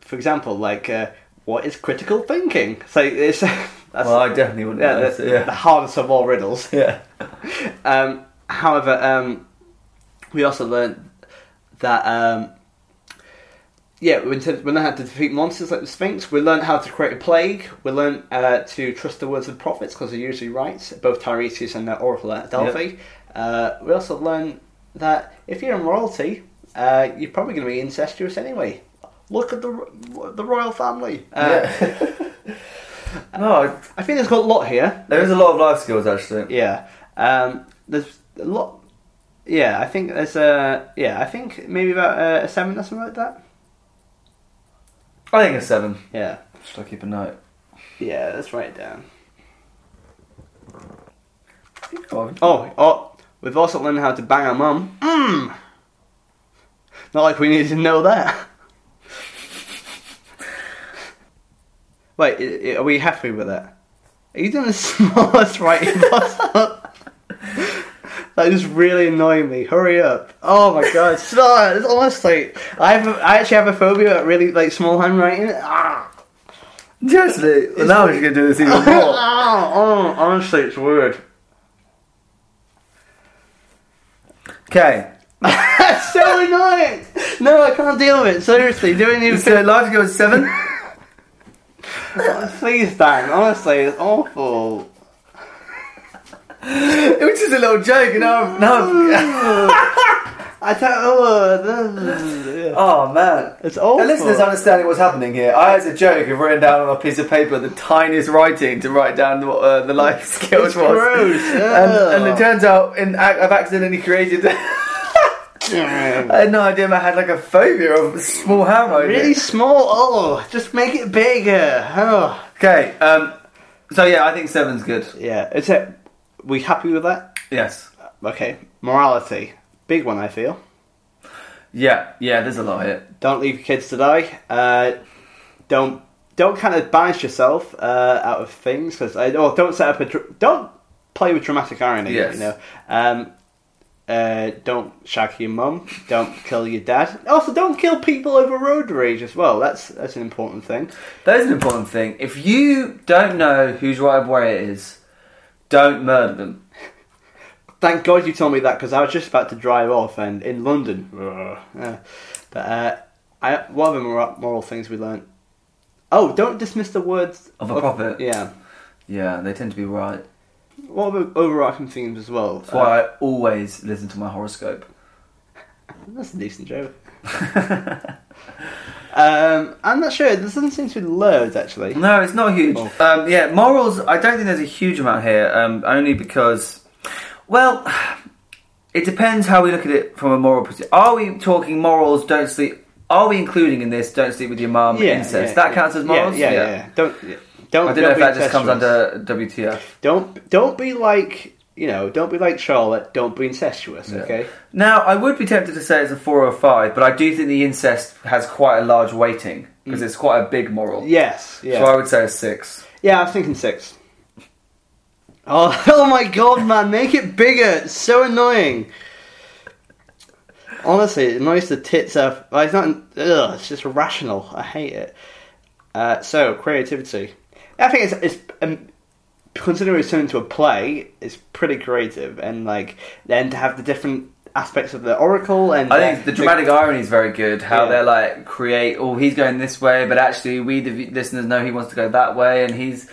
for example, like uh, what is critical thinking? So it's that's Well, I definitely wouldn't. yeah, know, the, yeah. the hardest of all riddles. yeah. Um, however, um, we also learned that um, yeah, we learned how to defeat monsters like the Sphinx. We learned how to create a plague. We learned uh, to trust the words of prophets because they're usually right. Both Tiresias and the Oracle at Delphi. Uh, we also learned that if you're in royalty, uh, you're probably going to be incestuous anyway. Look at the the royal family. Uh, no, I, I think there's got a lot here. there is a lot of life skills actually. Yeah. Um, there's a lot. Yeah, I think there's a. Yeah, I think maybe about uh, a seven or something like that. I think a seven. Yeah. Should I keep a note? Yeah, let's write it down. Oh, Oh, we've also learned how to bang our mum. Mmm. Not like we need to know that. Wait, i- i- are we happy with that? Are you doing the smallest writing possible? That is really annoying me. Hurry up! Oh my god, stop! It's honestly, I have, a, I actually have a phobia at really like small handwriting. Ah, seriously. Well, now we're just gonna do this even more. Ah, oh, honestly, it's weird. Okay, That's so annoying. No, I can't deal with it. Seriously, doing even. So life goes seven. Please, Dan. Honestly, it's awful. It was just a little joke, and now, I've- now I've- I don't oh man. It's awful. The listeners understanding what's happening here. I, as a joke, have written down on a piece of paper the tiniest writing to write down what uh, the life skills It's was. gross. And, and it turns out, in, I've accidentally created. I had no idea I had like a phobia of small handwriting. really small. Oh, just make it bigger. Oh. Okay. Um, so yeah, I think seven's good. Yeah. Is it? We happy with that? Yes. Okay. Morality. Big one, I feel. Yeah. Yeah. There's a lot here. Don't leave your kids to die. Uh, don't don't kind of banish yourself uh, out of things because or don't set up a dr- don't play with dramatic irony. Yes. You know. Um, uh, don't shag your mum. Don't kill your dad. Also, don't kill people over road rage as well. That's that's an important thing. That is an important thing. If you don't know whose right of way it is, don't murder them. Thank God you told me that because I was just about to drive off and in London. Uh, but uh, I, what other moral, moral things we learned? Oh, don't dismiss the words Of a prophet. Yeah. Yeah, they tend to be right. What other overarching themes as well? That's why I always listen to my horoscope. That's a decent joke. um, I'm not sure. There doesn't seem to be loads actually. No, it's not huge. Oh. Um, yeah, morals. I don't think there's a huge amount here. Um, only because, well, it depends how we look at it from a moral perspective. Are we talking morals? Don't sleep. Are we including in this? Don't sleep with your mum. incest. that counts as morals. Yeah, yeah, yeah. Don't yeah. don't. I don't know if that just comes under WTF. Don't don't be like you know. Don't be like Charlotte. Don't be incestuous. Yeah. Okay. Now, I would be tempted to say it's a four or five, but I do think the incest has quite a large weighting because it's quite a big moral. Yes. Mm. Yeah. So I would say a six. Yeah, I'm thinking six. Oh, oh my god, man, make it bigger. It's so annoying. Honestly, it annoys the tits off. Well, it's not. Ugh, it's just irrational. I hate it. Uh, so, creativity. I think it's, it's um, considering it's turned into a play, it's pretty creative. And, like, then to have the different aspects of the oracle and. I think uh, the dramatic irony is very good. How Yeah. they're like create, oh, he's going this way, but actually we the listeners know he wants to go that way, and he's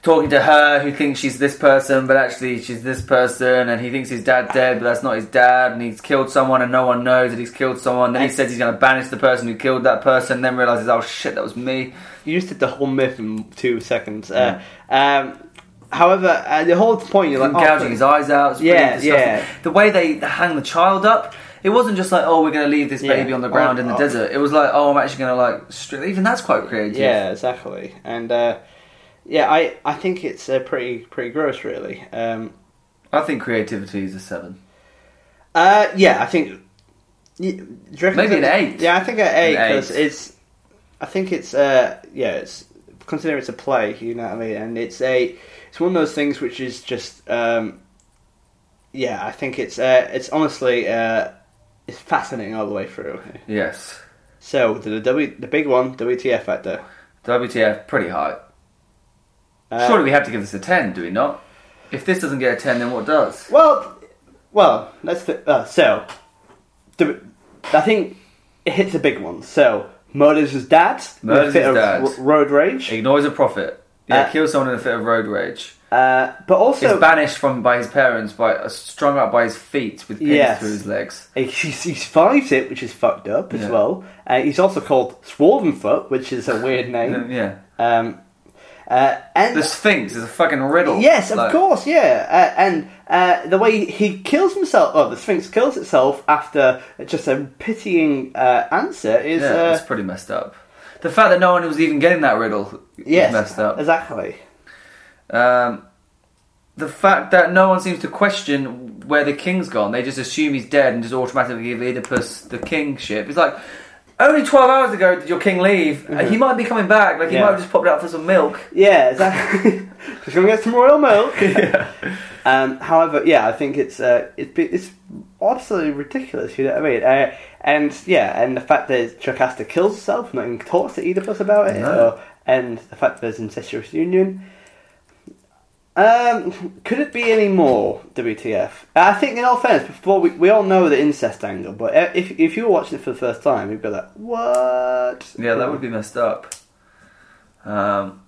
talking to her who thinks she's this person, but actually she's this person, and he thinks his dad dead, but that's not his dad, and he's killed someone, and no one knows that he's killed someone. Then he says he's going to banish the person who killed that person, then realizes, oh shit, that was me. You just did the whole myth in two seconds. Uh, um, however, uh, the whole point you're like, oh, gouging his eyes out. It's Yeah, disgusting. yeah. The way they hang the child up, it wasn't just like, oh, we're going to leave this Yeah. baby on the ground Oh, in the oh. desert. It was like, oh, I'm actually going to like, stri- even that's quite creative. Yeah, exactly. And uh, yeah, I, I think it's uh, pretty pretty gross, really. Um, I think creativity is a seven. uh, yeah, I think Maybe an eight. Yeah, I think an eight An eight. because it's. I think it's uh yeah it's consider it's a play, you know what I mean, and it's a it's one of those things which is just um yeah I think it's uh it's honestly uh it's fascinating all the way through. Yes. So the W the big one WTF factor. WTF, pretty high. Uh, Surely we have to give this a 10, do we not? If this doesn't get a 10, then what does? Well, well, let's th- uh, so. I think it hits a big one. So murders his dad. Murders his dad. r- road rage. Ignores a prophet. Yeah, Uh, kills someone in a fit of road rage. Uh, but also, Is banished from by his parents, by uh, strung up by his feet with pins Yes. through his legs. he, he survives it, which is fucked up as Yeah. well. Uh, he's also called Swollen Foot, which is a weird name. Yeah. Um, uh, and The Sphinx is a fucking riddle. Yes, of Like, course, yeah. Uh, and uh, the way he kills himself, oh, the Sphinx kills itself after just a pitying uh, answer is. Yeah, uh, it's pretty messed up. The fact that no one was even getting that riddle yes, messed up. Exactly. Um, the fact that no one seems to question where the king's gone, they just assume he's dead and just automatically give Oedipus the kingship. It's like, only 12 hours ago did your king leave. Uh, He might be coming back. Like, he Yeah. might have just popped out for some milk. Yeah, exactly. Just gonna get some royal milk. Um, however, yeah, I think it's uh, it's it's absolutely ridiculous. You know what I mean? Uh, and yeah, and the fact that Jocasta kills herself, not even talks to Oedipus about it, No. or, and the fact that there's incestuous union. Um, could it be any more WTF? I think, in all fairness, before we, we all know the incest angle, but if if you were watching it for the first time, you'd be like, "What?" Yeah, that would be messed up. Um,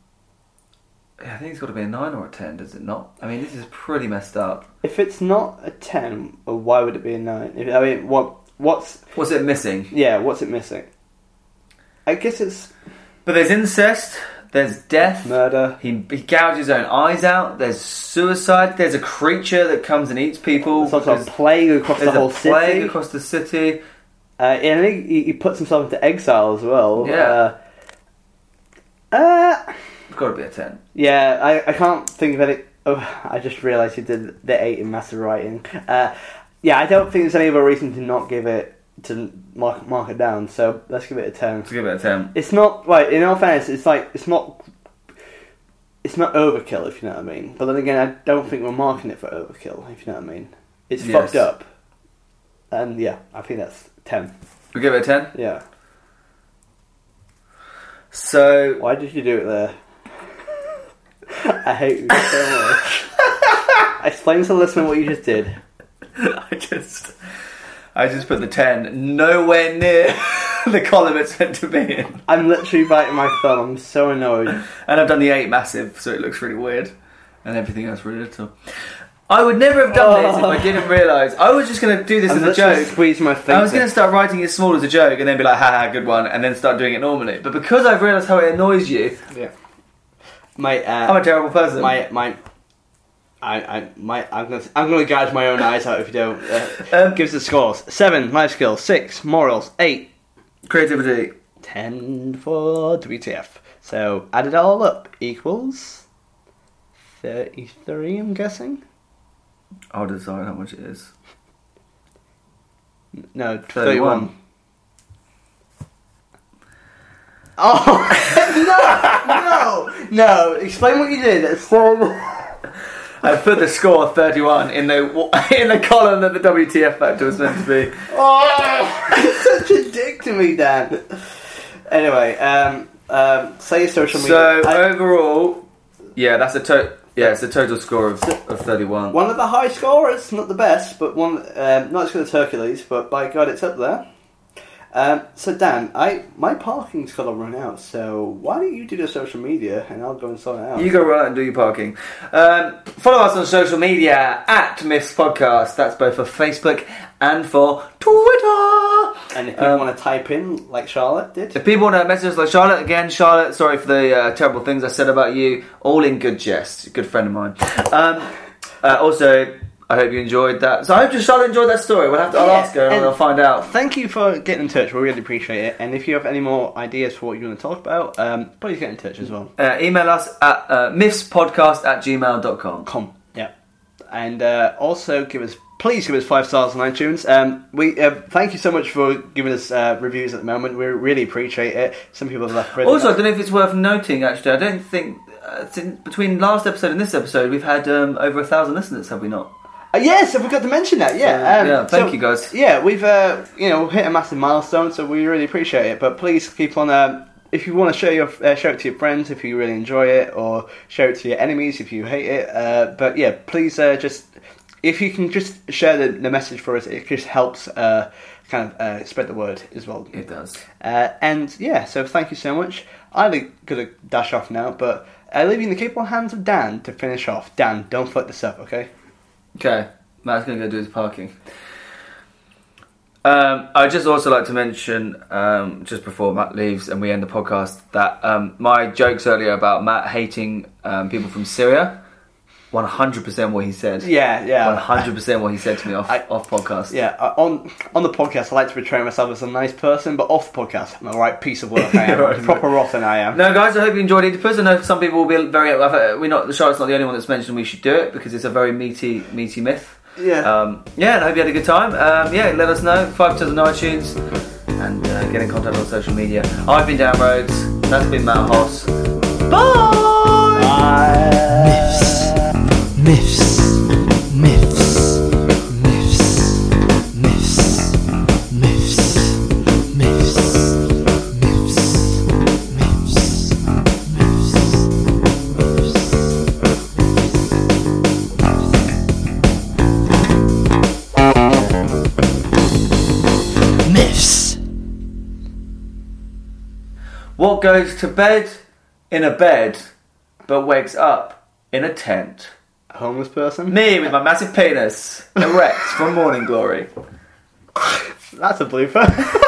I think it's got to be a nine or a ten, does it not? I mean, this is pretty messed up. If it's not a ten, well, why would it be a nine? If, I mean, what what's What's it missing? yeah, what's it missing? I guess it's But there's incest. There's death. murder. He, he gouges his own eyes out. There's suicide. There's a creature that comes and eats people. There's also a plague across the there's whole a plague city. across the city. Uh, and I think he, he puts himself into exile as well. Yeah. Uh, uh, It's got to be a ten. yeah, I, I can't think of any. Oh, I just realised he did the eight in massive writing. Uh, yeah, I don't think there's any other reason to not give it to mark mark it down. So let's give it a ten. Let's give it a ten. It's not right. In all fairness, it's like it's not. It's not overkill, if you know what I mean. But then again, I don't think we're marking it for overkill, if you know what I mean. It's Yes. fucked up, and yeah, I think that's ten. We give it a ten. Yeah. So Why did you do it there? I hate you so much. Explain to the listener what you just did. I just, I just put the ten nowhere near the column it's meant to be in, I'm literally biting my thumb. I'm so annoyed. and I've done the eight massive, so it looks really weird, and everything else really little. I would never have done this if I oh. didn't realise. I was just going to do this I'm as a literally joke. squeezing my finger. I was going to start writing it small as a joke and then be like, haha, good one, and then start doing it normally. But because I've realised how it annoys you, Yeah. My I'm a uh, terrible person. my my. I, I, my, I'm gonna, I'm gonna gouge my own eyes out if you don't. Uh, Um, gives the scores: seven, life skills; six, morals; eight, creativity. ten for WTF. So add it all up equals thirty-three. I'm guessing. I'll decide how much it is. No, 31. thirty-one. Oh no, no, no! Explain what you did. It's so. I put the score 31 in the in the column that the WTF factor was meant to be. Oh, such a dick to me, Dan. Anyway, um, um, say your social media. So I- overall, yeah, that's a to- yeah, it's a total score of, of 31. one of the high scorers, not the best, but one um, not as good as Hercules, but by God, it's up there. Um, so Dan, I my parking's got to run out. So why don't you do the social media and I'll go and sort it out. You go run out and do your parking. Um, follow us on social media at Myths Podcast. That's both for Facebook and for Twitter. and if you Um, want to type in like Charlotte did, If people want to message us like Charlotte again, Charlotte, sorry for the uh, terrible things I said about you. All in good jest. Good friend of mine. Um, uh, also, I hope you enjoyed that. So I hope Charlotte enjoyed that story. We'll have to I'll Yeah, ask her and, and- I'll find out. Thank you for getting in touch. We really appreciate it. And if you have any more ideas for what you want to talk about, um, please get in touch as well. Uh, email us at uh, mythspodcast at gmail.com. Com. Yeah. And uh, also give us, please give us five stars on iTunes. Um, we uh, thank you so much for giving us uh, reviews at the moment. We really appreciate it. Some people have left. really Also, I don't know if it's worth noting, actually, I don't think, uh, between last episode and this episode, we've had um, over a thousand listeners, have we not? Uh, yes, I forgot to mention that. Yeah. Um, yeah, thank so- you, guys. Yeah, we've uh, you know hit a massive milestone, so we really appreciate it. But please keep on. Um, if you want to share your uh, show it to your friends, if you really enjoy it, or share it to your enemies if you hate it. Uh, but yeah, please uh, just if you can just share the, the message for us, it just helps uh, kind of uh, spread the word as well. It does. Uh, and yeah, so thank you so much. I'm gonna dash off now, but uh, leaving the capable hands of Dan to finish off. Dan, don't fuck this up, okay? Okay, Matt's going to go do his parking. Um, I'd just also like to mention, um, just before Matt leaves and we end the podcast, that um, my jokes earlier about Matt hating um, people from Syria, 100% what he said. Yeah, yeah. 100% what he said to me off, I- off podcast. Yeah, on on the podcast, I like to portray myself as a nice person, but off the podcast, I'm a right piece of work. I am Right. proper rotten. I am. No, guys, I hope you enjoyed Oedipus. I know some people will be very. Uh, we're not. Charlotte's not the only one that's mentioned we should do it because it's a very meaty, meaty myth. Yeah. Um, yeah, and I hope you had a good time. Um, yeah, let us know. Five stars on iTunes and uh, get in contact on social media. I've been Dan Rhodes. That's been Matt Hoss. Bye. Bye. Myths myths, myths, myths, myths, myths, myths, myths, myths, myths, myths. Myths. What goes to bed in a bed but wakes up in a tent? Homeless person? Me with my massive penis, erect from Morning Glory. That's a blooper.